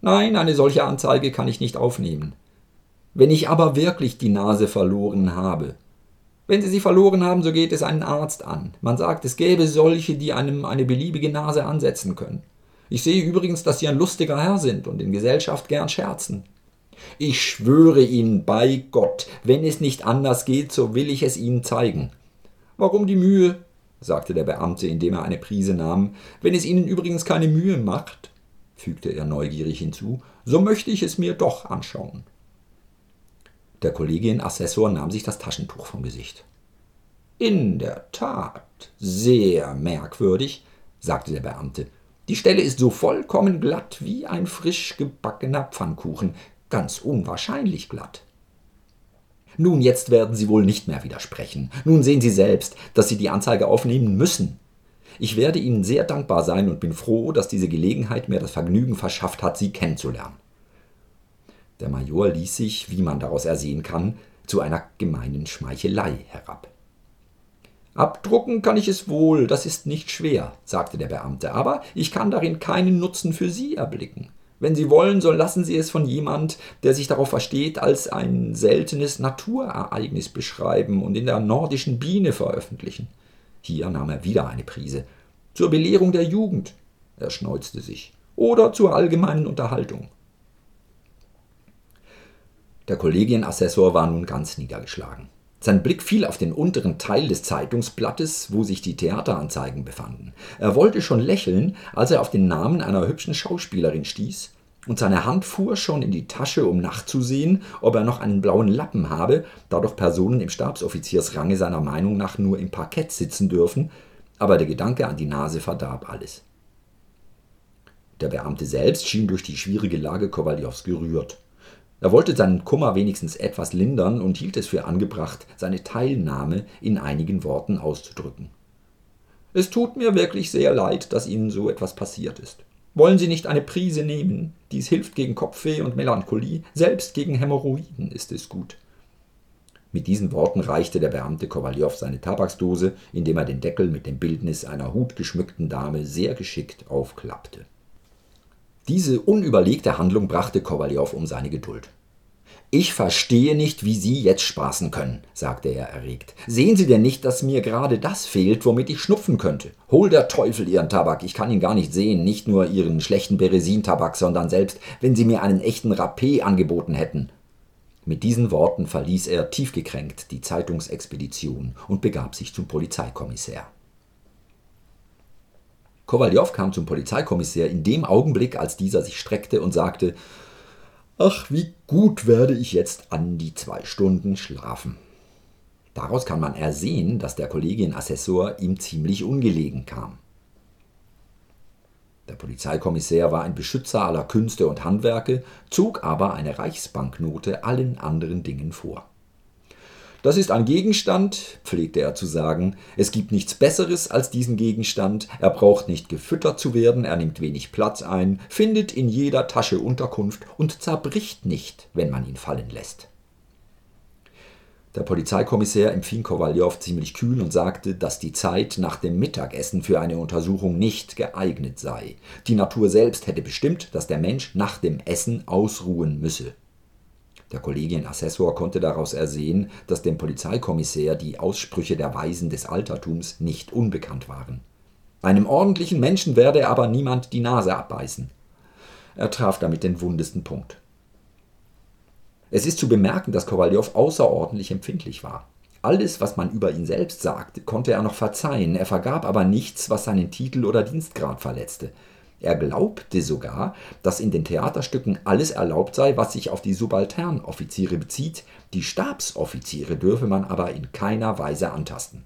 Nein, eine solche Anzeige kann ich nicht aufnehmen. Wenn ich aber wirklich die Nase verloren habe, wenn Sie sie verloren haben, so geht es einen Arzt an. Man sagt, es gäbe solche, die einem eine beliebige Nase ansetzen können. Ich sehe übrigens, dass Sie ein lustiger Herr sind und in Gesellschaft gern scherzen. Ich schwöre Ihnen bei Gott, wenn es nicht anders geht, so will ich es Ihnen zeigen. Warum die Mühe? sagte der Beamte, indem er eine Prise nahm. Wenn es Ihnen übrigens keine Mühe macht, fügte er neugierig hinzu, so möchte ich es mir doch anschauen. Der Kollegienassessor nahm sich das Taschentuch vom Gesicht. In der Tat, sehr merkwürdig, sagte der Beamte. Die Stelle ist so vollkommen glatt wie ein frisch gebackener Pfannkuchen, ganz unwahrscheinlich glatt. Nun, jetzt werden Sie wohl nicht mehr widersprechen. Nun sehen Sie selbst, dass Sie die Anzeige aufnehmen müssen. Ich werde Ihnen sehr dankbar sein und bin froh, dass diese Gelegenheit mir das Vergnügen verschafft hat, Sie kennenzulernen. Der Major ließ sich, wie man daraus ersehen kann, zu einer gemeinen Schmeichelei herab. Abdrucken kann ich es wohl, das ist nicht schwer, sagte der Beamte, aber ich kann darin keinen Nutzen für Sie erblicken. Wenn Sie wollen, so lassen Sie es von jemand, der sich darauf versteht, als ein seltenes Naturereignis beschreiben und in der nordischen Biene veröffentlichen. Hier nahm er wieder eine Prise. Zur Belehrung der Jugend, er schneuzte sich, oder zur allgemeinen Unterhaltung. Der Kollegienassessor war nun ganz niedergeschlagen. Sein Blick fiel auf den unteren Teil des Zeitungsblattes, wo sich die Theateranzeigen befanden. Er wollte schon lächeln, als er auf den Namen einer hübschen Schauspielerin stieß, und seine Hand fuhr schon in die Tasche, um nachzusehen, ob er noch einen blauen Lappen habe, da doch Personen im Stabsoffiziersrange seiner Meinung nach nur im Parkett sitzen dürfen, aber der Gedanke an die Nase verdarb alles. Der Beamte selbst schien durch die schwierige Lage Kowaljows gerührt. Er wollte seinen Kummer wenigstens etwas lindern und hielt es für angebracht, seine Teilnahme in einigen Worten auszudrücken. Es tut mir wirklich sehr leid, dass Ihnen so etwas passiert ist. Wollen Sie nicht eine Prise nehmen? Dies hilft gegen Kopfweh und Melancholie, selbst gegen Hämorrhoiden ist es gut. Mit diesen Worten reichte der Beamte Kowaljow seine Tabaksdose, indem er den Deckel mit dem Bildnis einer hutgeschmückten Dame sehr geschickt aufklappte. Diese unüberlegte Handlung brachte Kowaljow um seine Geduld. Ich verstehe nicht, wie Sie jetzt spaßen können, sagte er erregt. Sehen Sie denn nicht, dass mir gerade das fehlt, womit ich schnupfen könnte? Hol der Teufel Ihren Tabak, ich kann ihn gar nicht sehen, nicht nur Ihren schlechten Beresintabak, sondern selbst, wenn Sie mir einen echten Rapé angeboten hätten. Mit diesen Worten verließ er tiefgekränkt die Zeitungsexpedition und begab sich zum Polizeikommissär. Kowaljow kam zum Polizeikommissär in dem Augenblick, als dieser sich streckte und sagte: Ach, wie gut werde ich jetzt an die zwei Stunden schlafen. Daraus kann man ersehen, dass der Kollegienassessor ihm ziemlich ungelegen kam. Der Polizeikommissär war ein Beschützer aller Künste und Handwerke, zog aber eine Reichsbanknote allen anderen Dingen vor. Das ist ein Gegenstand, pflegte er zu sagen. Es gibt nichts Besseres als diesen Gegenstand. Er braucht nicht gefüttert zu werden, er nimmt wenig Platz ein, findet in jeder Tasche Unterkunft und zerbricht nicht, wenn man ihn fallen lässt. Der Polizeikommissär empfing Kowaljow ziemlich kühl und sagte, dass die Zeit nach dem Mittagessen für eine Untersuchung nicht geeignet sei. Die Natur selbst hätte bestimmt, dass der Mensch nach dem Essen ausruhen müsse. Der Kollegienassessor konnte daraus ersehen, dass dem Polizeikommissär die Aussprüche der Weisen des Altertums nicht unbekannt waren. Einem ordentlichen Menschen werde aber niemand die Nase abbeißen. Er traf damit den wundesten Punkt. Es ist zu bemerken, dass Kowaljow außerordentlich empfindlich war. Alles, was man über ihn selbst sagte, konnte er noch verzeihen, er vergab aber nichts, was seinen Titel oder Dienstgrad verletzte. Er glaubte sogar, dass in den Theaterstücken alles erlaubt sei, was sich auf die Subalternoffiziere bezieht, die Stabsoffiziere dürfe man aber in keiner Weise antasten.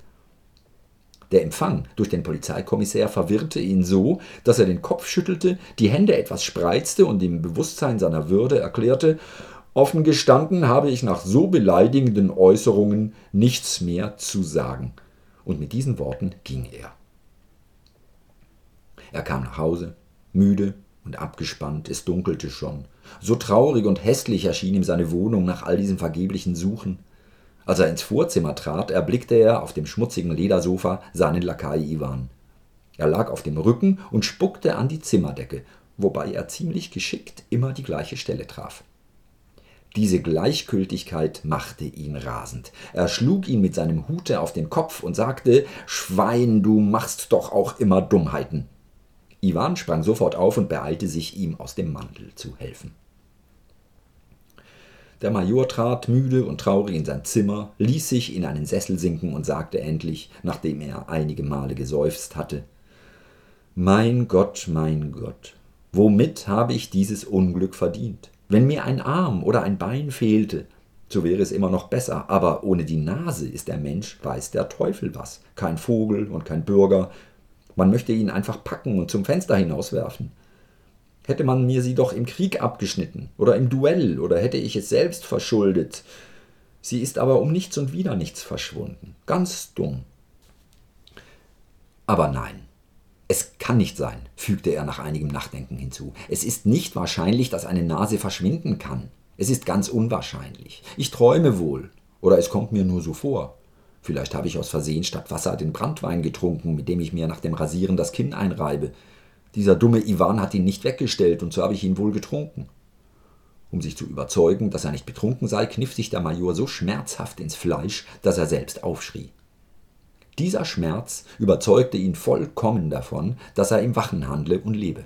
Der Empfang durch den Polizeikommissär verwirrte ihn so, dass er den Kopf schüttelte, die Hände etwas spreizte und im Bewusstsein seiner Würde erklärte, offen gestanden habe ich nach so beleidigenden Äußerungen nichts mehr zu sagen. Und mit diesen Worten ging er. Er kam nach Hause, müde und abgespannt, es dunkelte schon. So traurig und hässlich erschien ihm seine Wohnung nach all diesem vergeblichen Suchen. Als er ins Vorzimmer trat, erblickte er auf dem schmutzigen Ledersofa seinen Lakai Iwan. Er lag auf dem Rücken und spuckte an die Zimmerdecke, wobei er ziemlich geschickt immer die gleiche Stelle traf. Diese Gleichgültigkeit machte ihn rasend. Er schlug ihn mit seinem Hute auf den Kopf und sagte Schwein, du machst doch auch immer Dummheiten. Iwan sprang sofort auf und beeilte sich, ihm aus dem Mantel zu helfen. Der Major trat müde und traurig in sein Zimmer, ließ sich in einen Sessel sinken und sagte endlich, nachdem er einige Male geseufzt hatte Mein Gott, mein Gott, womit habe ich dieses Unglück verdient? Wenn mir ein Arm oder ein Bein fehlte, so wäre es immer noch besser, aber ohne die Nase ist der Mensch, weiß der Teufel was. Kein Vogel und kein Bürger. Man möchte ihn einfach packen und zum Fenster hinauswerfen. Hätte man mir sie doch im Krieg abgeschnitten oder im Duell oder hätte ich es selbst verschuldet. Sie ist aber um nichts und wieder nichts verschwunden. Ganz dumm. Aber nein, es kann nicht sein, fügte er nach einigem Nachdenken hinzu. Es ist nicht wahrscheinlich, dass eine Nase verschwinden kann. Es ist ganz unwahrscheinlich. Ich träume wohl. Oder es kommt mir nur so vor. Vielleicht habe ich aus Versehen statt Wasser den Brandwein getrunken, mit dem ich mir nach dem Rasieren das Kinn einreibe. Dieser dumme Iwan hat ihn nicht weggestellt, und so habe ich ihn wohl getrunken. Um sich zu überzeugen, dass er nicht betrunken sei, kniff sich der Major so schmerzhaft ins Fleisch, dass er selbst aufschrie. Dieser Schmerz überzeugte ihn vollkommen davon, dass er im Wachen handle und lebe.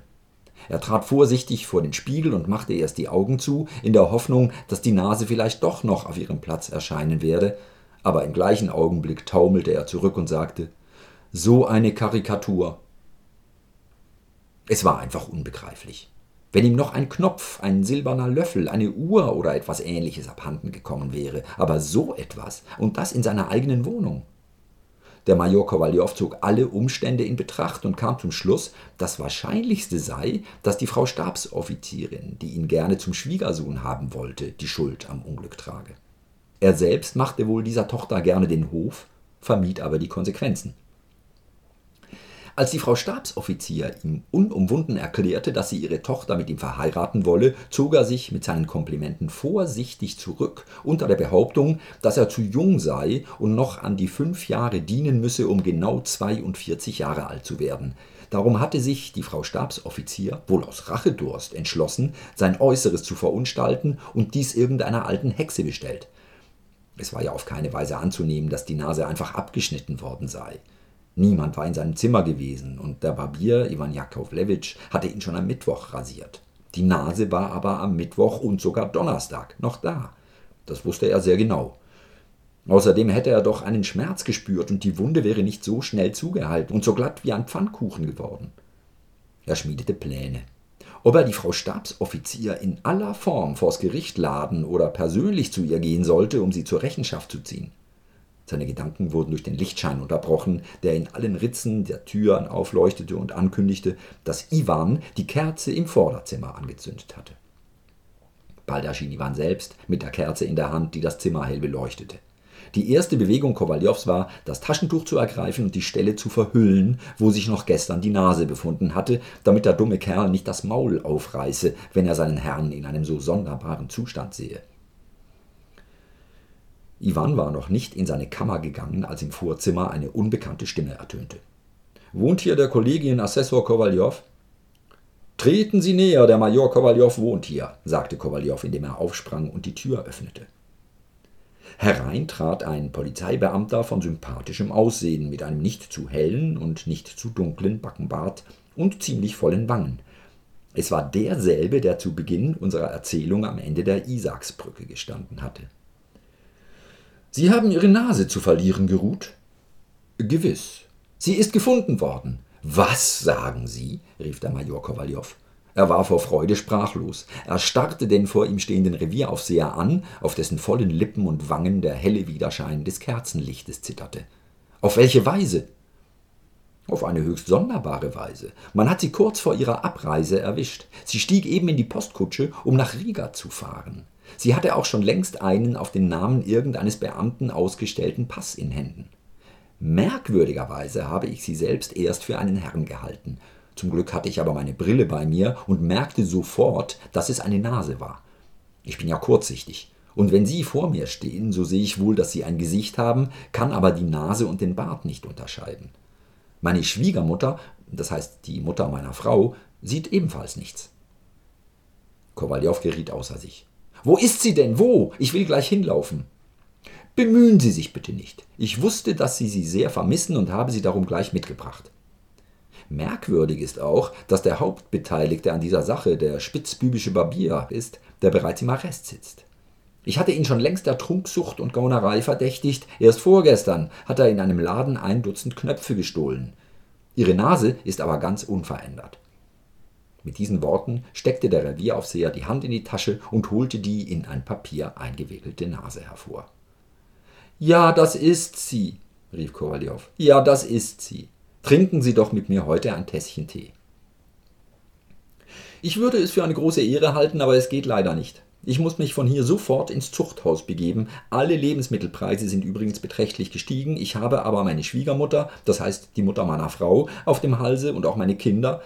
Er trat vorsichtig vor den Spiegel und machte erst die Augen zu, in der Hoffnung, dass die Nase vielleicht doch noch auf ihrem Platz erscheinen werde, aber im gleichen Augenblick taumelte er zurück und sagte So eine Karikatur. Es war einfach unbegreiflich. Wenn ihm noch ein Knopf, ein silberner Löffel, eine Uhr oder etwas ähnliches abhanden gekommen wäre, aber so etwas, und das in seiner eigenen Wohnung. Der Major Kowaljow zog alle Umstände in Betracht und kam zum Schluss, das Wahrscheinlichste sei, dass die Frau Stabsoffizierin, die ihn gerne zum Schwiegersohn haben wollte, die Schuld am Unglück trage. Er selbst machte wohl dieser Tochter gerne den Hof, vermied aber die Konsequenzen. Als die Frau Stabsoffizier ihm unumwunden erklärte, dass sie ihre Tochter mit ihm verheiraten wolle, zog er sich mit seinen Komplimenten vorsichtig zurück, unter der Behauptung, dass er zu jung sei und noch an die fünf Jahre dienen müsse, um genau 42 Jahre alt zu werden. Darum hatte sich die Frau Stabsoffizier, wohl aus Rachedurst, entschlossen, sein Äußeres zu verunstalten und dies irgendeiner alten Hexe bestellt. Es war ja auf keine Weise anzunehmen, dass die Nase einfach abgeschnitten worden sei. Niemand war in seinem Zimmer gewesen und der Barbier Ivan Jakovlewitsch hatte ihn schon am Mittwoch rasiert. Die Nase war aber am Mittwoch und sogar Donnerstag noch da. Das wusste er sehr genau. Außerdem hätte er doch einen Schmerz gespürt und die Wunde wäre nicht so schnell zugehalten und so glatt wie ein Pfannkuchen geworden. Er schmiedete Pläne. Ob er die Frau Stabsoffizier in aller Form vors Gericht laden oder persönlich zu ihr gehen sollte, um sie zur Rechenschaft zu ziehen. Seine Gedanken wurden durch den Lichtschein unterbrochen, der in allen Ritzen der Türen aufleuchtete und ankündigte, dass Iwan die Kerze im Vorderzimmer angezündet hatte. Bald erschien Iwan selbst mit der Kerze in der Hand, die das Zimmer hell beleuchtete. Die erste Bewegung Kowaljows war, das Taschentuch zu ergreifen und die Stelle zu verhüllen, wo sich noch gestern die Nase befunden hatte, damit der dumme Kerl nicht das Maul aufreiße, wenn er seinen Herrn in einem so sonderbaren Zustand sehe. Iwan war noch nicht in seine Kammer gegangen, als im Vorzimmer eine unbekannte Stimme ertönte. Wohnt hier der Kollegien Assessor Kowaljow? Treten Sie näher, der Major Kowaljow wohnt hier, sagte Kowaljow, indem er aufsprang und die Tür öffnete. Herein trat ein Polizeibeamter von sympathischem Aussehen mit einem nicht zu hellen und nicht zu dunklen Backenbart und ziemlich vollen Wangen. Es war derselbe, der zu Beginn unserer Erzählung am Ende der Isaaksbrücke gestanden hatte. Sie haben Ihre Nase zu verlieren geruht? Gewiss. Sie ist gefunden worden. Was sagen Sie? rief der Major Kowaljow. Er war vor Freude sprachlos. Er starrte den vor ihm stehenden Revieraufseher an, auf dessen vollen Lippen und Wangen der helle Widerschein des Kerzenlichtes zitterte. Auf welche Weise? Auf eine höchst sonderbare Weise. Man hat sie kurz vor ihrer Abreise erwischt. Sie stieg eben in die Postkutsche, um nach Riga zu fahren. Sie hatte auch schon längst einen auf den Namen irgendeines Beamten ausgestellten Pass in Händen. Merkwürdigerweise habe ich sie selbst erst für einen Herrn gehalten. Zum Glück hatte ich aber meine Brille bei mir und merkte sofort, dass es eine Nase war. Ich bin ja kurzsichtig. Und wenn Sie vor mir stehen, so sehe ich wohl, dass Sie ein Gesicht haben, kann aber die Nase und den Bart nicht unterscheiden. Meine Schwiegermutter, das heißt die Mutter meiner Frau, sieht ebenfalls nichts. Kowaljow geriet außer sich. Wo ist sie denn? Wo? Ich will gleich hinlaufen. Bemühen Sie sich bitte nicht. Ich wusste, dass Sie sie sehr vermissen und habe sie darum gleich mitgebracht. Merkwürdig ist auch, dass der Hauptbeteiligte an dieser Sache der spitzbübische Barbier ist, der bereits im Arrest sitzt. Ich hatte ihn schon längst der Trunksucht und Gaunerei verdächtigt. Erst vorgestern hat er in einem Laden ein Dutzend Knöpfe gestohlen. Ihre Nase ist aber ganz unverändert. Mit diesen Worten steckte der Revieraufseher die Hand in die Tasche und holte die in ein Papier eingewickelte Nase hervor. Ja, das ist sie, rief Kowaljow. Ja, das ist sie. Trinken Sie doch mit mir heute ein Tässchen Tee. Ich würde es für eine große Ehre halten, aber es geht leider nicht. Ich muss mich von hier sofort ins Zuchthaus begeben. Alle Lebensmittelpreise sind übrigens beträchtlich gestiegen. Ich habe aber meine Schwiegermutter, das heißt die Mutter meiner Frau, auf dem Halse und auch meine Kinder.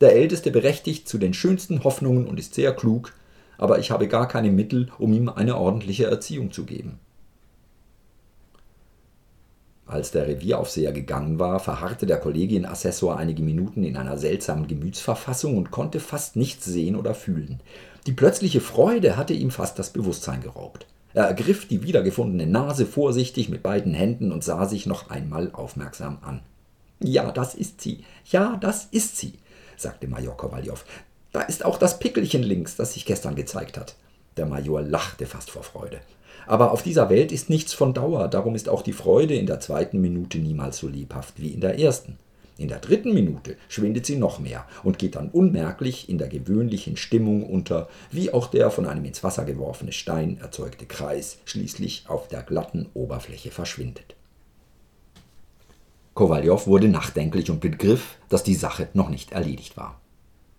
Der Älteste berechtigt zu den schönsten Hoffnungen und ist sehr klug, aber ich habe gar keine Mittel, um ihm eine ordentliche Erziehung zu geben. Als der Revieraufseher gegangen war, verharrte der Kollegienassessor einige Minuten in einer seltsamen Gemütsverfassung und konnte fast nichts sehen oder fühlen. Die plötzliche Freude hatte ihm fast das Bewusstsein geraubt. Er ergriff die wiedergefundene Nase vorsichtig mit beiden Händen und sah sich noch einmal aufmerksam an. Ja, das ist sie. Ja, das ist sie, sagte Major Kowaljow. Da ist auch das Pickelchen links, das sich gestern gezeigt hat. Der Major lachte fast vor Freude. Aber auf dieser Welt ist nichts von Dauer, darum ist auch die Freude in der zweiten Minute niemals so lebhaft wie in der ersten. In der dritten Minute schwindet sie noch mehr und geht dann unmerklich in der gewöhnlichen Stimmung unter, wie auch der von einem ins Wasser geworfene Stein erzeugte Kreis schließlich auf der glatten Oberfläche verschwindet. Kowaljow wurde nachdenklich und begriff, dass die Sache noch nicht erledigt war.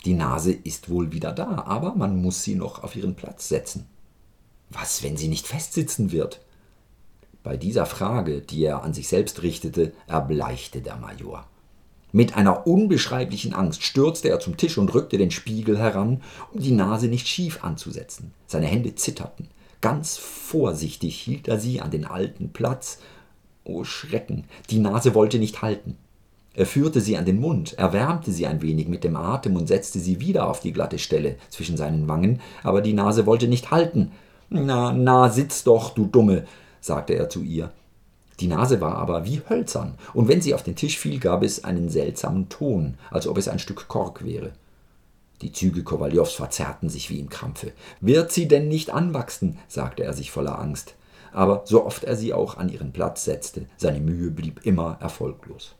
Die Nase ist wohl wieder da, aber man muss sie noch auf ihren Platz setzen. Was, wenn sie nicht festsitzen wird? Bei dieser Frage, die er an sich selbst richtete, erbleichte der Major. Mit einer unbeschreiblichen Angst stürzte er zum Tisch und rückte den Spiegel heran, um die Nase nicht schief anzusetzen. Seine Hände zitterten. Ganz vorsichtig hielt er sie an den alten Platz. O Schrecken, die Nase wollte nicht halten. Er führte sie an den Mund, erwärmte sie ein wenig mit dem Atem und setzte sie wieder auf die glatte Stelle zwischen seinen Wangen, aber die Nase wollte nicht halten. Na, na, sitz doch, du Dumme, sagte er zu ihr. Die Nase war aber wie hölzern, und wenn sie auf den Tisch fiel, gab es einen seltsamen Ton, als ob es ein Stück Kork wäre. Die Züge Kowaljows verzerrten sich wie im Krampfe. Wird sie denn nicht anwachsen? sagte er sich voller Angst. Aber so oft er sie auch an ihren Platz setzte, seine Mühe blieb immer erfolglos.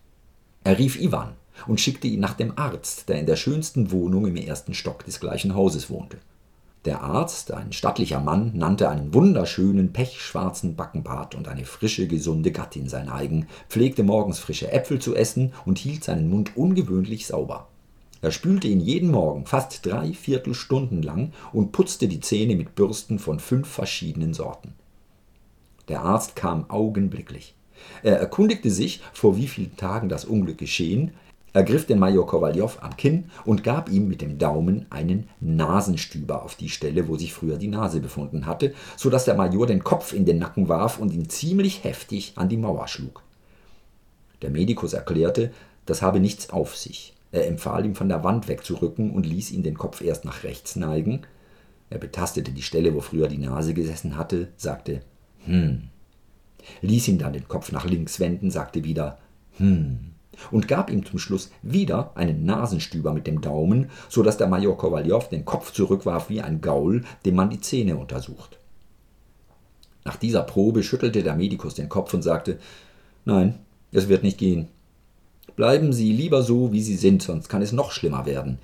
Er rief Iwan und schickte ihn nach dem Arzt, der in der schönsten Wohnung im ersten Stock des gleichen Hauses wohnte. Der Arzt, ein stattlicher Mann, nannte einen wunderschönen, pechschwarzen Backenbart und eine frische, gesunde Gattin sein eigen, pflegte morgens frische Äpfel zu essen und hielt seinen Mund ungewöhnlich sauber. Er spülte ihn jeden Morgen fast drei Viertelstunden lang und putzte die Zähne mit Bürsten von fünf verschiedenen Sorten. Der Arzt kam augenblicklich. Er erkundigte sich, vor wie vielen Tagen das Unglück geschehen, ergriff den Major Kowaljow am Kinn und gab ihm mit dem Daumen einen Nasenstüber auf die Stelle, wo sich früher die Nase befunden hatte, so dass der Major den Kopf in den Nacken warf und ihn ziemlich heftig an die Mauer schlug. Der Medikus erklärte, das habe nichts auf sich. Er empfahl ihm von der Wand wegzurücken und ließ ihn den Kopf erst nach rechts neigen. Er betastete die Stelle, wo früher die Nase gesessen hatte, sagte Hm. Ließ ihn dann den Kopf nach links wenden, sagte wieder Hm und gab ihm zum Schluss wieder einen Nasenstüber mit dem Daumen, so dass der Major Kowaljow den Kopf zurückwarf wie ein Gaul, dem man die Zähne untersucht. Nach dieser Probe schüttelte der Medikus den Kopf und sagte Nein, es wird nicht gehen. Bleiben Sie lieber so, wie Sie sind, sonst kann es noch schlimmer werden.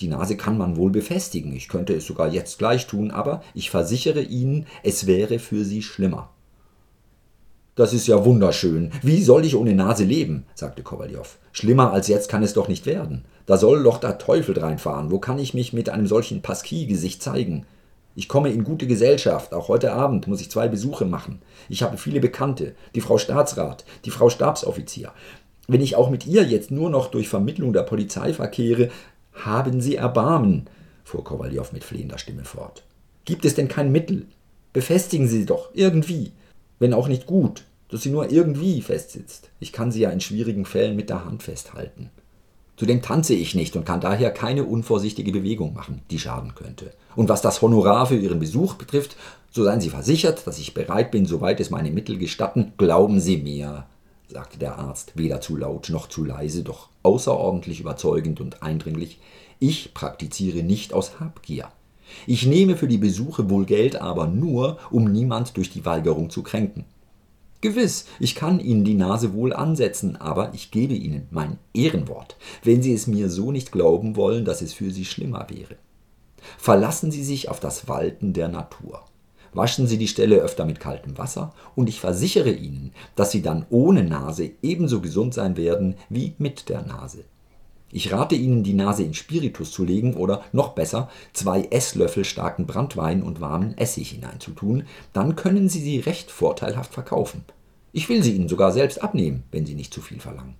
Die Nase kann man wohl befestigen, ich könnte es sogar jetzt gleich tun, aber ich versichere Ihnen, es wäre für Sie schlimmer. Das ist ja wunderschön. Wie soll ich ohne Nase leben? sagte Kowaljow. Schlimmer als jetzt kann es doch nicht werden. Da soll doch der Teufel dreinfahren. Wo kann ich mich mit einem solchen Pasquis-Gesicht zeigen? Ich komme in gute Gesellschaft. Auch heute Abend muss ich zwei Besuche machen. Ich habe viele Bekannte. Die Frau Staatsrat, die Frau Stabsoffizier. Wenn ich auch mit ihr jetzt nur noch durch Vermittlung der Polizei verkehre, haben Sie Erbarmen, fuhr Kowaljow mit flehender Stimme fort. Gibt es denn kein Mittel? Befestigen Sie doch irgendwie, wenn auch nicht gut dass sie nur irgendwie festsitzt. Ich kann sie ja in schwierigen Fällen mit der Hand festhalten. Zudem tanze ich nicht und kann daher keine unvorsichtige Bewegung machen, die schaden könnte. Und was das Honorar für Ihren Besuch betrifft, so seien Sie versichert, dass ich bereit bin, soweit es meine Mittel gestatten. Glauben Sie mir, sagte der Arzt, weder zu laut noch zu leise, doch außerordentlich überzeugend und eindringlich, ich praktiziere nicht aus Habgier. Ich nehme für die Besuche wohl Geld, aber nur, um niemand durch die Weigerung zu kränken. Gewiss, ich kann Ihnen die Nase wohl ansetzen, aber ich gebe Ihnen mein Ehrenwort, wenn Sie es mir so nicht glauben wollen, dass es für Sie schlimmer wäre. Verlassen Sie sich auf das Walten der Natur. Waschen Sie die Stelle öfter mit kaltem Wasser und ich versichere Ihnen, dass Sie dann ohne Nase ebenso gesund sein werden wie mit der Nase. Ich rate Ihnen, die Nase in Spiritus zu legen oder noch besser, zwei Esslöffel starken Brandwein und warmen Essig hineinzutun, dann können Sie sie recht vorteilhaft verkaufen. Ich will sie Ihnen sogar selbst abnehmen, wenn Sie nicht zu viel verlangen.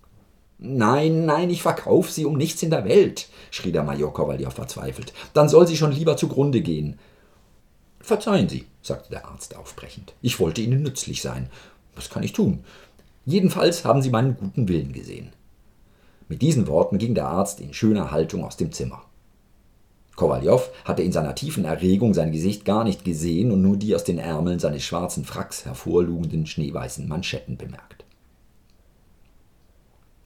Nein, nein, ich verkaufe sie um nichts in der Welt, schrie der Major Kowaljow verzweifelt. Dann soll sie schon lieber zugrunde gehen. Verzeihen Sie, sagte der Arzt aufbrechend. Ich wollte Ihnen nützlich sein. Was kann ich tun? Jedenfalls haben Sie meinen guten Willen gesehen. Mit diesen Worten ging der Arzt in schöner Haltung aus dem Zimmer. Kowaljow hatte in seiner tiefen Erregung sein Gesicht gar nicht gesehen und nur die aus den Ärmeln seines schwarzen Fracks hervorlugenden schneeweißen Manschetten bemerkt.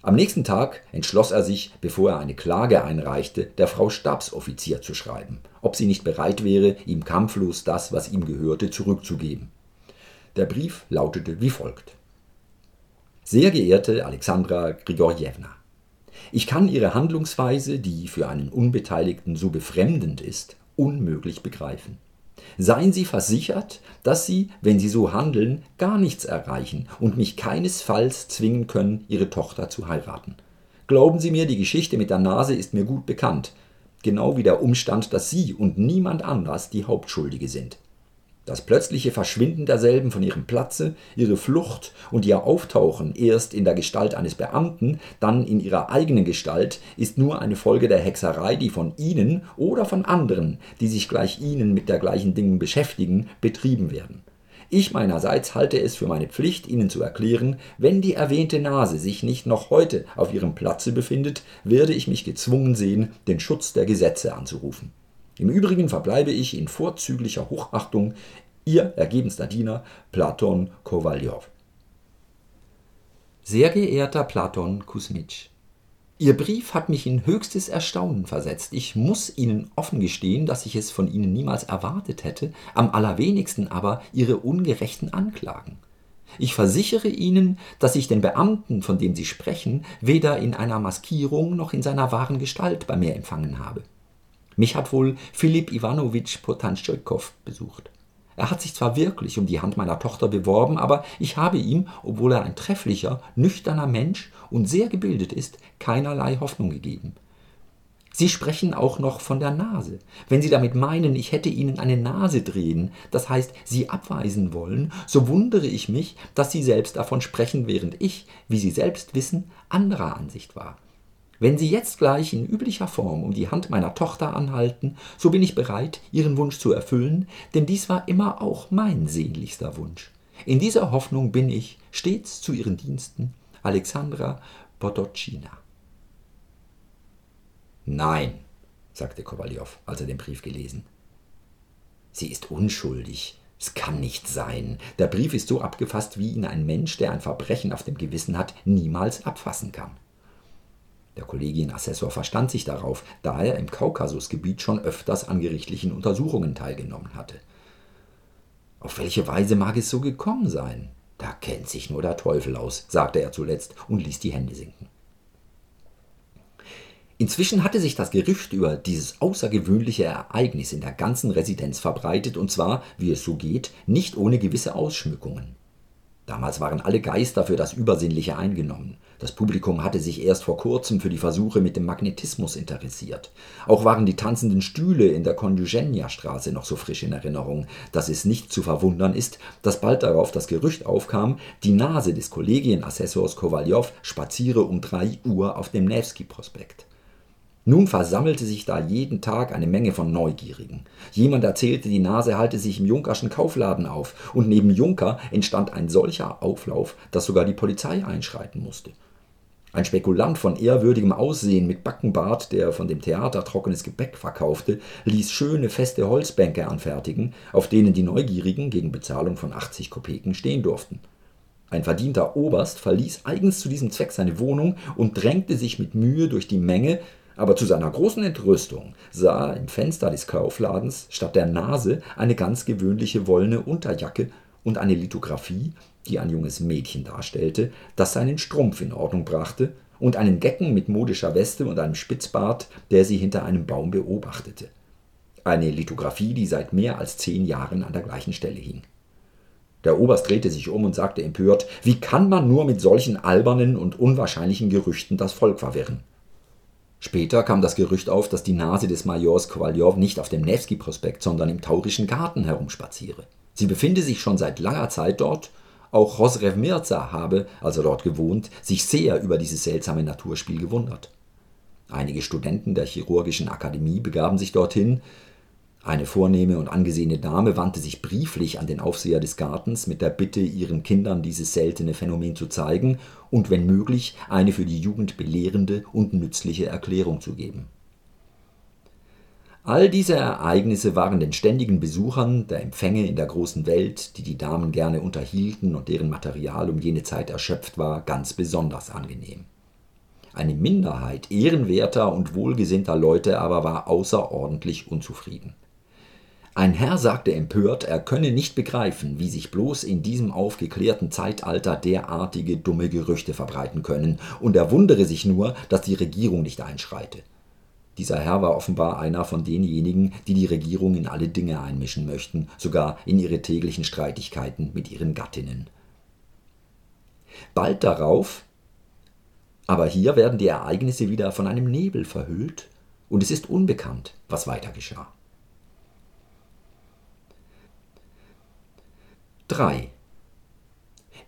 Am nächsten Tag entschloss er sich, bevor er eine Klage einreichte, der Frau Stabsoffizier zu schreiben, ob sie nicht bereit wäre, ihm kampflos das, was ihm gehörte, zurückzugeben. Der Brief lautete wie folgt. Sehr geehrte Alexandra Grigorjewna, ich kann Ihre Handlungsweise, die für einen Unbeteiligten so befremdend ist, unmöglich begreifen. Seien Sie versichert, dass Sie, wenn Sie so handeln, gar nichts erreichen und mich keinesfalls zwingen können, Ihre Tochter zu heiraten. Glauben Sie mir, die Geschichte mit der Nase ist mir gut bekannt, genau wie der Umstand, dass Sie und niemand anders die Hauptschuldige sind. Das plötzliche Verschwinden derselben von ihrem Platze, ihre Flucht und ihr Auftauchen erst in der Gestalt eines Beamten, dann in ihrer eigenen Gestalt, ist nur eine Folge der Hexerei, die von Ihnen oder von anderen, die sich gleich Ihnen mit dergleichen Dingen beschäftigen, betrieben werden. Ich meinerseits halte es für meine Pflicht, Ihnen zu erklären, wenn die erwähnte Nase sich nicht noch heute auf ihrem Platze befindet, werde ich mich gezwungen sehen, den Schutz der Gesetze anzurufen. Im Übrigen verbleibe ich in vorzüglicher Hochachtung Ihr ergebenster Diener Platon Kowaljow. Sehr geehrter Platon Kusmitsch, Ihr Brief hat mich in höchstes Erstaunen versetzt. Ich muss Ihnen offen gestehen, dass ich es von Ihnen niemals erwartet hätte, am allerwenigsten aber Ihre ungerechten Anklagen. Ich versichere Ihnen, dass ich den Beamten, von dem Sie sprechen, weder in einer Maskierung noch in seiner wahren Gestalt bei mir empfangen habe. Mich hat wohl Philipp Iwanowitsch Potanschikow besucht. Er hat sich zwar wirklich um die Hand meiner Tochter beworben, aber ich habe ihm, obwohl er ein trefflicher, nüchterner Mensch und sehr gebildet ist, keinerlei Hoffnung gegeben. Sie sprechen auch noch von der Nase. Wenn Sie damit meinen, ich hätte Ihnen eine Nase drehen, das heißt, Sie abweisen wollen, so wundere ich mich, dass Sie selbst davon sprechen, während ich, wie Sie selbst wissen, anderer Ansicht war. Wenn Sie jetzt gleich in üblicher Form um die Hand meiner Tochter anhalten, so bin ich bereit, Ihren Wunsch zu erfüllen, denn dies war immer auch mein sehnlichster Wunsch. In dieser Hoffnung bin ich stets zu Ihren Diensten, Alexandra Podocina. Nein, sagte Kowaljow, als er den Brief gelesen. Sie ist unschuldig. Es kann nicht sein. Der Brief ist so abgefasst, wie ihn ein Mensch, der ein Verbrechen auf dem Gewissen hat, niemals abfassen kann. Der Kollegienassessor verstand sich darauf, da er im Kaukasusgebiet schon öfters an gerichtlichen Untersuchungen teilgenommen hatte. Auf welche Weise mag es so gekommen sein? Da kennt sich nur der Teufel aus, sagte er zuletzt und ließ die Hände sinken. Inzwischen hatte sich das Gerücht über dieses außergewöhnliche Ereignis in der ganzen Residenz verbreitet, und zwar, wie es so geht, nicht ohne gewisse Ausschmückungen. Damals waren alle Geister für das Übersinnliche eingenommen. Das Publikum hatte sich erst vor kurzem für die Versuche mit dem Magnetismus interessiert. Auch waren die tanzenden Stühle in der Konjugenja-Straße noch so frisch in Erinnerung, dass es nicht zu verwundern ist, dass bald darauf das Gerücht aufkam, die Nase des Kollegienassessors Kowaljow spaziere um drei Uhr auf dem Nevsky-Prospekt. Nun versammelte sich da jeden Tag eine Menge von Neugierigen. Jemand erzählte, die Nase halte sich im Junkerschen Kaufladen auf, und neben Junker entstand ein solcher Auflauf, dass sogar die Polizei einschreiten musste. Ein Spekulant von ehrwürdigem Aussehen mit Backenbart, der von dem Theater trockenes Gebäck verkaufte, ließ schöne feste Holzbänke anfertigen, auf denen die Neugierigen gegen Bezahlung von 80 Kopeken stehen durften. Ein verdienter Oberst verließ eigens zu diesem Zweck seine Wohnung und drängte sich mit Mühe durch die Menge, Aber zu seiner großen Entrüstung sah er im Fenster des Kaufladens statt der Nase eine ganz gewöhnliche wollene Unterjacke und eine Lithografie, die ein junges Mädchen darstellte, das seinen Strumpf in Ordnung brachte, und einen Gecken mit modischer Weste und einem Spitzbart, der sie hinter einem Baum beobachtete. Eine Lithografie, die seit mehr als zehn Jahren an der gleichen Stelle hing. Der Oberst drehte sich um und sagte empört, wie kann man nur mit solchen albernen und unwahrscheinlichen Gerüchten das Volk verwirren? Später kam das Gerücht auf, dass die Nase des Majors Kowaljow nicht auf dem Nevsky-Prospekt, sondern im Taurischen Garten herumspaziere. Sie befinde sich schon seit langer Zeit dort. Auch Rosrev Mirza habe, als er dort gewohnt, sich sehr über dieses seltsame Naturspiel gewundert. Einige Studenten der Chirurgischen Akademie begaben sich dorthin, eine vornehme und angesehene Dame wandte sich brieflich an den Aufseher des Gartens mit der Bitte, ihren Kindern dieses seltene Phänomen zu zeigen und wenn möglich eine für die Jugend belehrende und nützliche Erklärung zu geben. All diese Ereignisse waren den ständigen Besuchern der Empfänge in der großen Welt, die die Damen gerne unterhielten und deren Material um jene Zeit erschöpft war, ganz besonders angenehm. Eine Minderheit ehrenwerter und wohlgesinnter Leute aber war außerordentlich unzufrieden. Ein Herr sagte empört, er könne nicht begreifen, wie sich bloß in diesem aufgeklärten Zeitalter derartige dumme Gerüchte verbreiten können, und er wundere sich nur, dass die Regierung nicht einschreite. Dieser Herr war offenbar einer von denjenigen, die die Regierung in alle Dinge einmischen möchten, sogar in ihre täglichen Streitigkeiten mit ihren Gattinnen. Bald darauf, aber hier werden die Ereignisse wieder von einem Nebel verhüllt, und es ist unbekannt, was weiter geschah. 3.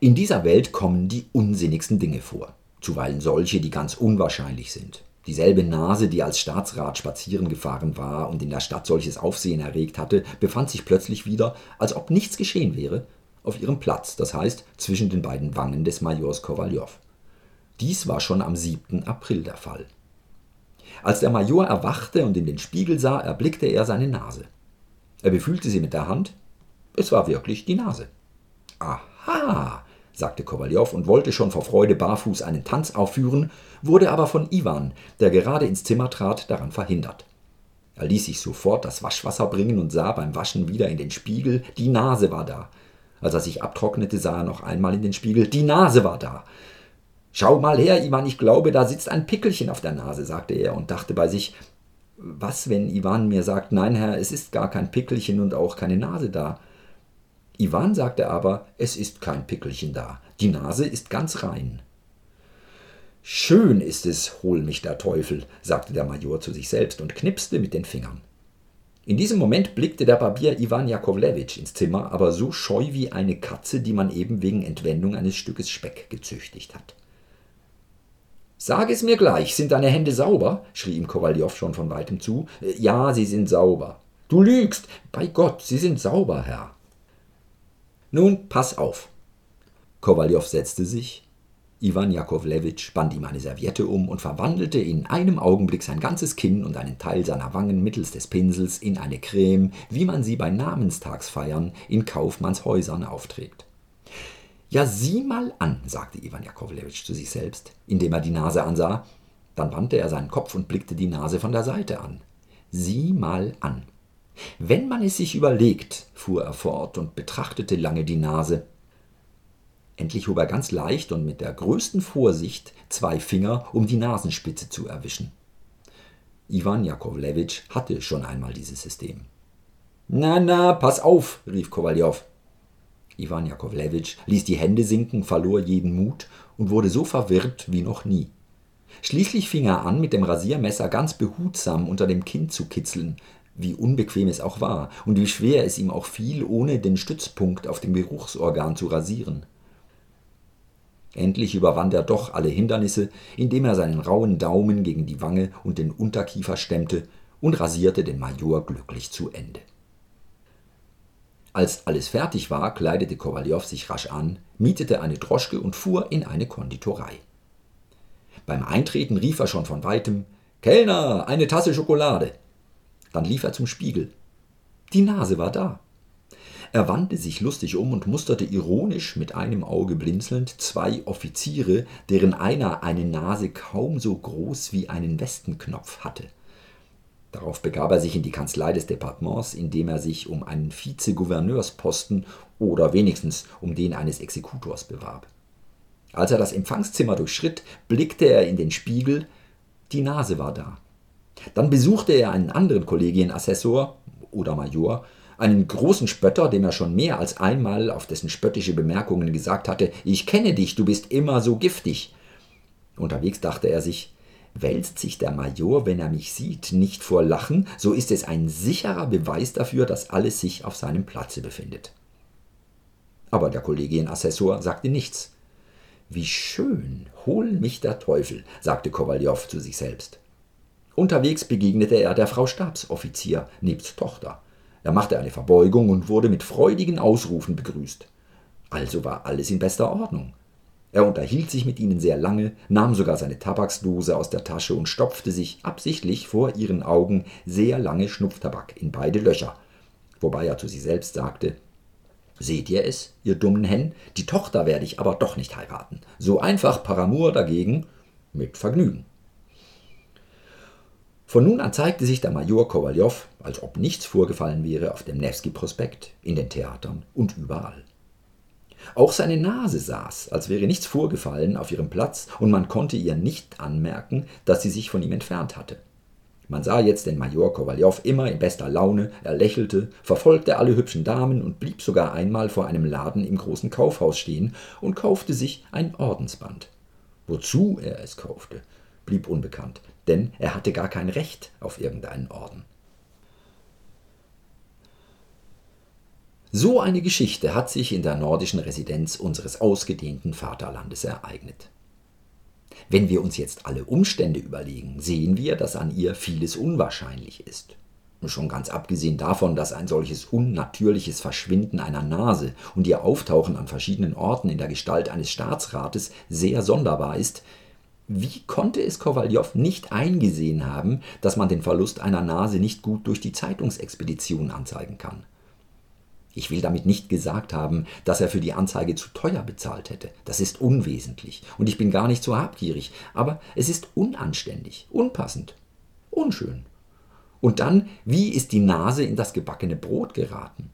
In dieser Welt kommen die unsinnigsten Dinge vor, zuweilen solche, die ganz unwahrscheinlich sind. Dieselbe Nase, die als Staatsrat spazieren gefahren war und in der Stadt solches Aufsehen erregt hatte, befand sich plötzlich wieder, als ob nichts geschehen wäre, auf ihrem Platz, das heißt zwischen den beiden Wangen des Majors Kowaljow. Dies war schon am 7. April der Fall. Als der Major erwachte und in den Spiegel sah, erblickte er seine Nase. Er befühlte sie mit der Hand, es war wirklich die Nase. Aha, sagte Kowaljow und wollte schon vor Freude barfuß einen Tanz aufführen, wurde aber von Iwan, der gerade ins Zimmer trat, daran verhindert. Er ließ sich sofort das Waschwasser bringen und sah beim Waschen wieder in den Spiegel, die Nase war da. Als er sich abtrocknete, sah er noch einmal in den Spiegel, die Nase war da. Schau mal her, Iwan, ich glaube, da sitzt ein Pickelchen auf der Nase, sagte er und dachte bei sich, was, wenn Iwan mir sagt, nein, Herr, es ist gar kein Pickelchen und auch keine Nase da. Iwan sagte aber, es ist kein Pickelchen da, die Nase ist ganz rein. Schön ist es, hol mich der Teufel, sagte der Major zu sich selbst und knipste mit den Fingern. In diesem Moment blickte der Barbier Iwan Jakowlewitsch ins Zimmer, aber so scheu wie eine Katze, die man eben wegen Entwendung eines Stückes Speck gezüchtigt hat. Sag es mir gleich, sind deine Hände sauber? schrie ihm Kowaljow schon von weitem zu. Ja, sie sind sauber. Du lügst. Bei Gott, sie sind sauber, Herr. Nun, pass auf. Kowaljow setzte sich. Iwan Jakowlewitsch band ihm eine Serviette um und verwandelte in einem Augenblick sein ganzes Kinn und einen Teil seiner Wangen mittels des Pinsels in eine Creme, wie man sie bei Namenstagsfeiern in Kaufmannshäusern aufträgt. Ja, sieh mal an, sagte Iwan Jakowlewitsch zu sich selbst, indem er die Nase ansah. Dann wandte er seinen Kopf und blickte die Nase von der Seite an. Sieh mal an. Wenn man es sich überlegt, fuhr er fort und betrachtete lange die Nase. Endlich hob er ganz leicht und mit der größten Vorsicht zwei Finger, um die Nasenspitze zu erwischen. Iwan Jakowlewitsch hatte schon einmal dieses System. Na, na, pass auf, rief Kowaljow. Iwan Jakowlewitsch ließ die Hände sinken, verlor jeden Mut und wurde so verwirrt wie noch nie. Schließlich fing er an, mit dem Rasiermesser ganz behutsam unter dem Kinn zu kitzeln, wie unbequem es auch war und wie schwer es ihm auch fiel, ohne den Stützpunkt auf dem Geruchsorgan zu rasieren. Endlich überwand er doch alle Hindernisse, indem er seinen rauen Daumen gegen die Wange und den Unterkiefer stemmte und rasierte den Major glücklich zu Ende. Als alles fertig war, kleidete Kowaljow sich rasch an, mietete eine Droschke und fuhr in eine Konditorei. Beim Eintreten rief er schon von weitem Kellner, eine Tasse Schokolade. Dann lief er zum Spiegel. Die Nase war da. Er wandte sich lustig um und musterte ironisch mit einem Auge blinzelnd zwei Offiziere, deren einer eine Nase kaum so groß wie einen Westenknopf hatte. Darauf begab er sich in die Kanzlei des Departements, indem er sich um einen Vizegouverneursposten oder wenigstens um den eines Exekutors bewarb. Als er das Empfangszimmer durchschritt, blickte er in den Spiegel, die Nase war da. Dann besuchte er einen anderen Kollegienassessor oder Major, einen großen Spötter, dem er schon mehr als einmal auf dessen spöttische Bemerkungen gesagt hatte, ich kenne dich, du bist immer so giftig. Unterwegs dachte er sich, Wälzt sich der Major, wenn er mich sieht, nicht vor Lachen, so ist es ein sicherer Beweis dafür, dass alles sich auf seinem Platze befindet. Aber der Kollegienassessor sagte nichts. Wie schön, hol mich der Teufel, sagte Kowaljow zu sich selbst. Unterwegs begegnete er der Frau Stabsoffizier nebst Tochter. Er machte eine Verbeugung und wurde mit freudigen Ausrufen begrüßt. Also war alles in bester Ordnung. Er unterhielt sich mit ihnen sehr lange, nahm sogar seine Tabaksdose aus der Tasche und stopfte sich absichtlich vor ihren Augen sehr lange Schnupftabak in beide Löcher, wobei er zu sich selbst sagte Seht ihr es, ihr dummen Hen, die Tochter werde ich aber doch nicht heiraten. So einfach Paramour dagegen mit Vergnügen. Von nun an zeigte sich der Major Kowaljow, als ob nichts vorgefallen wäre, auf dem Nevsky-Prospekt, in den Theatern und überall. Auch seine Nase saß, als wäre nichts vorgefallen, auf ihrem Platz, und man konnte ihr nicht anmerken, dass sie sich von ihm entfernt hatte. Man sah jetzt den Major Kowaljow immer in bester Laune, er lächelte, verfolgte alle hübschen Damen und blieb sogar einmal vor einem Laden im großen Kaufhaus stehen und kaufte sich ein Ordensband. Wozu er es kaufte, blieb unbekannt, denn er hatte gar kein Recht auf irgendeinen Orden. So eine Geschichte hat sich in der nordischen Residenz unseres ausgedehnten Vaterlandes ereignet. Wenn wir uns jetzt alle Umstände überlegen, sehen wir, dass an ihr vieles unwahrscheinlich ist. Schon ganz abgesehen davon, dass ein solches unnatürliches Verschwinden einer Nase und ihr Auftauchen an verschiedenen Orten in der Gestalt eines Staatsrates sehr sonderbar ist, wie konnte es Kowaljow nicht eingesehen haben, dass man den Verlust einer Nase nicht gut durch die Zeitungsexpedition anzeigen kann? Ich will damit nicht gesagt haben, dass er für die Anzeige zu teuer bezahlt hätte. Das ist unwesentlich. Und ich bin gar nicht so habgierig. Aber es ist unanständig, unpassend, unschön. Und dann, wie ist die Nase in das gebackene Brot geraten?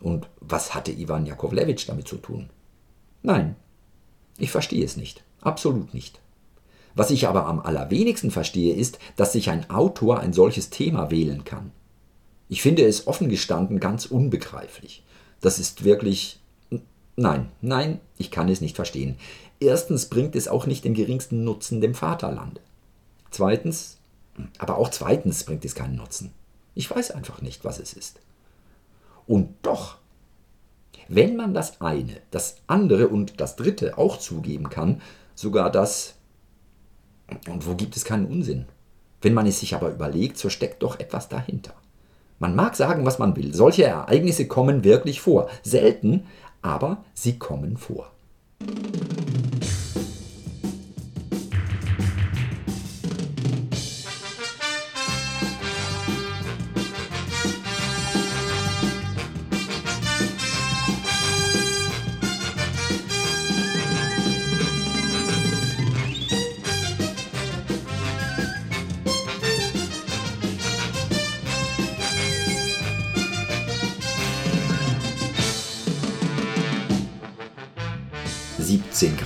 Und was hatte Ivan Jakovlewitsch damit zu tun? Nein, ich verstehe es nicht. Absolut nicht. Was ich aber am allerwenigsten verstehe, ist, dass sich ein Autor ein solches Thema wählen kann. Ich finde es offen gestanden ganz unbegreiflich. Das ist wirklich. Nein, nein, ich kann es nicht verstehen. Erstens bringt es auch nicht den geringsten Nutzen dem Vaterland. Zweitens, aber auch zweitens bringt es keinen Nutzen. Ich weiß einfach nicht, was es ist. Und doch, wenn man das eine, das andere und das dritte auch zugeben kann, sogar das. Und wo gibt es keinen Unsinn? Wenn man es sich aber überlegt, so steckt doch etwas dahinter. Man mag sagen, was man will. Solche Ereignisse kommen wirklich vor. Selten, aber sie kommen vor.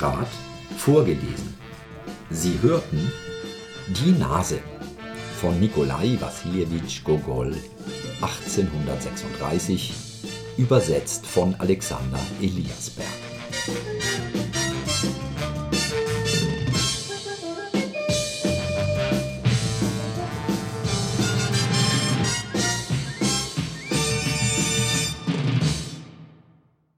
Grad vorgelesen. Sie hörten Die Nase von Nikolai Wassiljewitsch Gogol 1836, übersetzt von Alexander Eliasberg.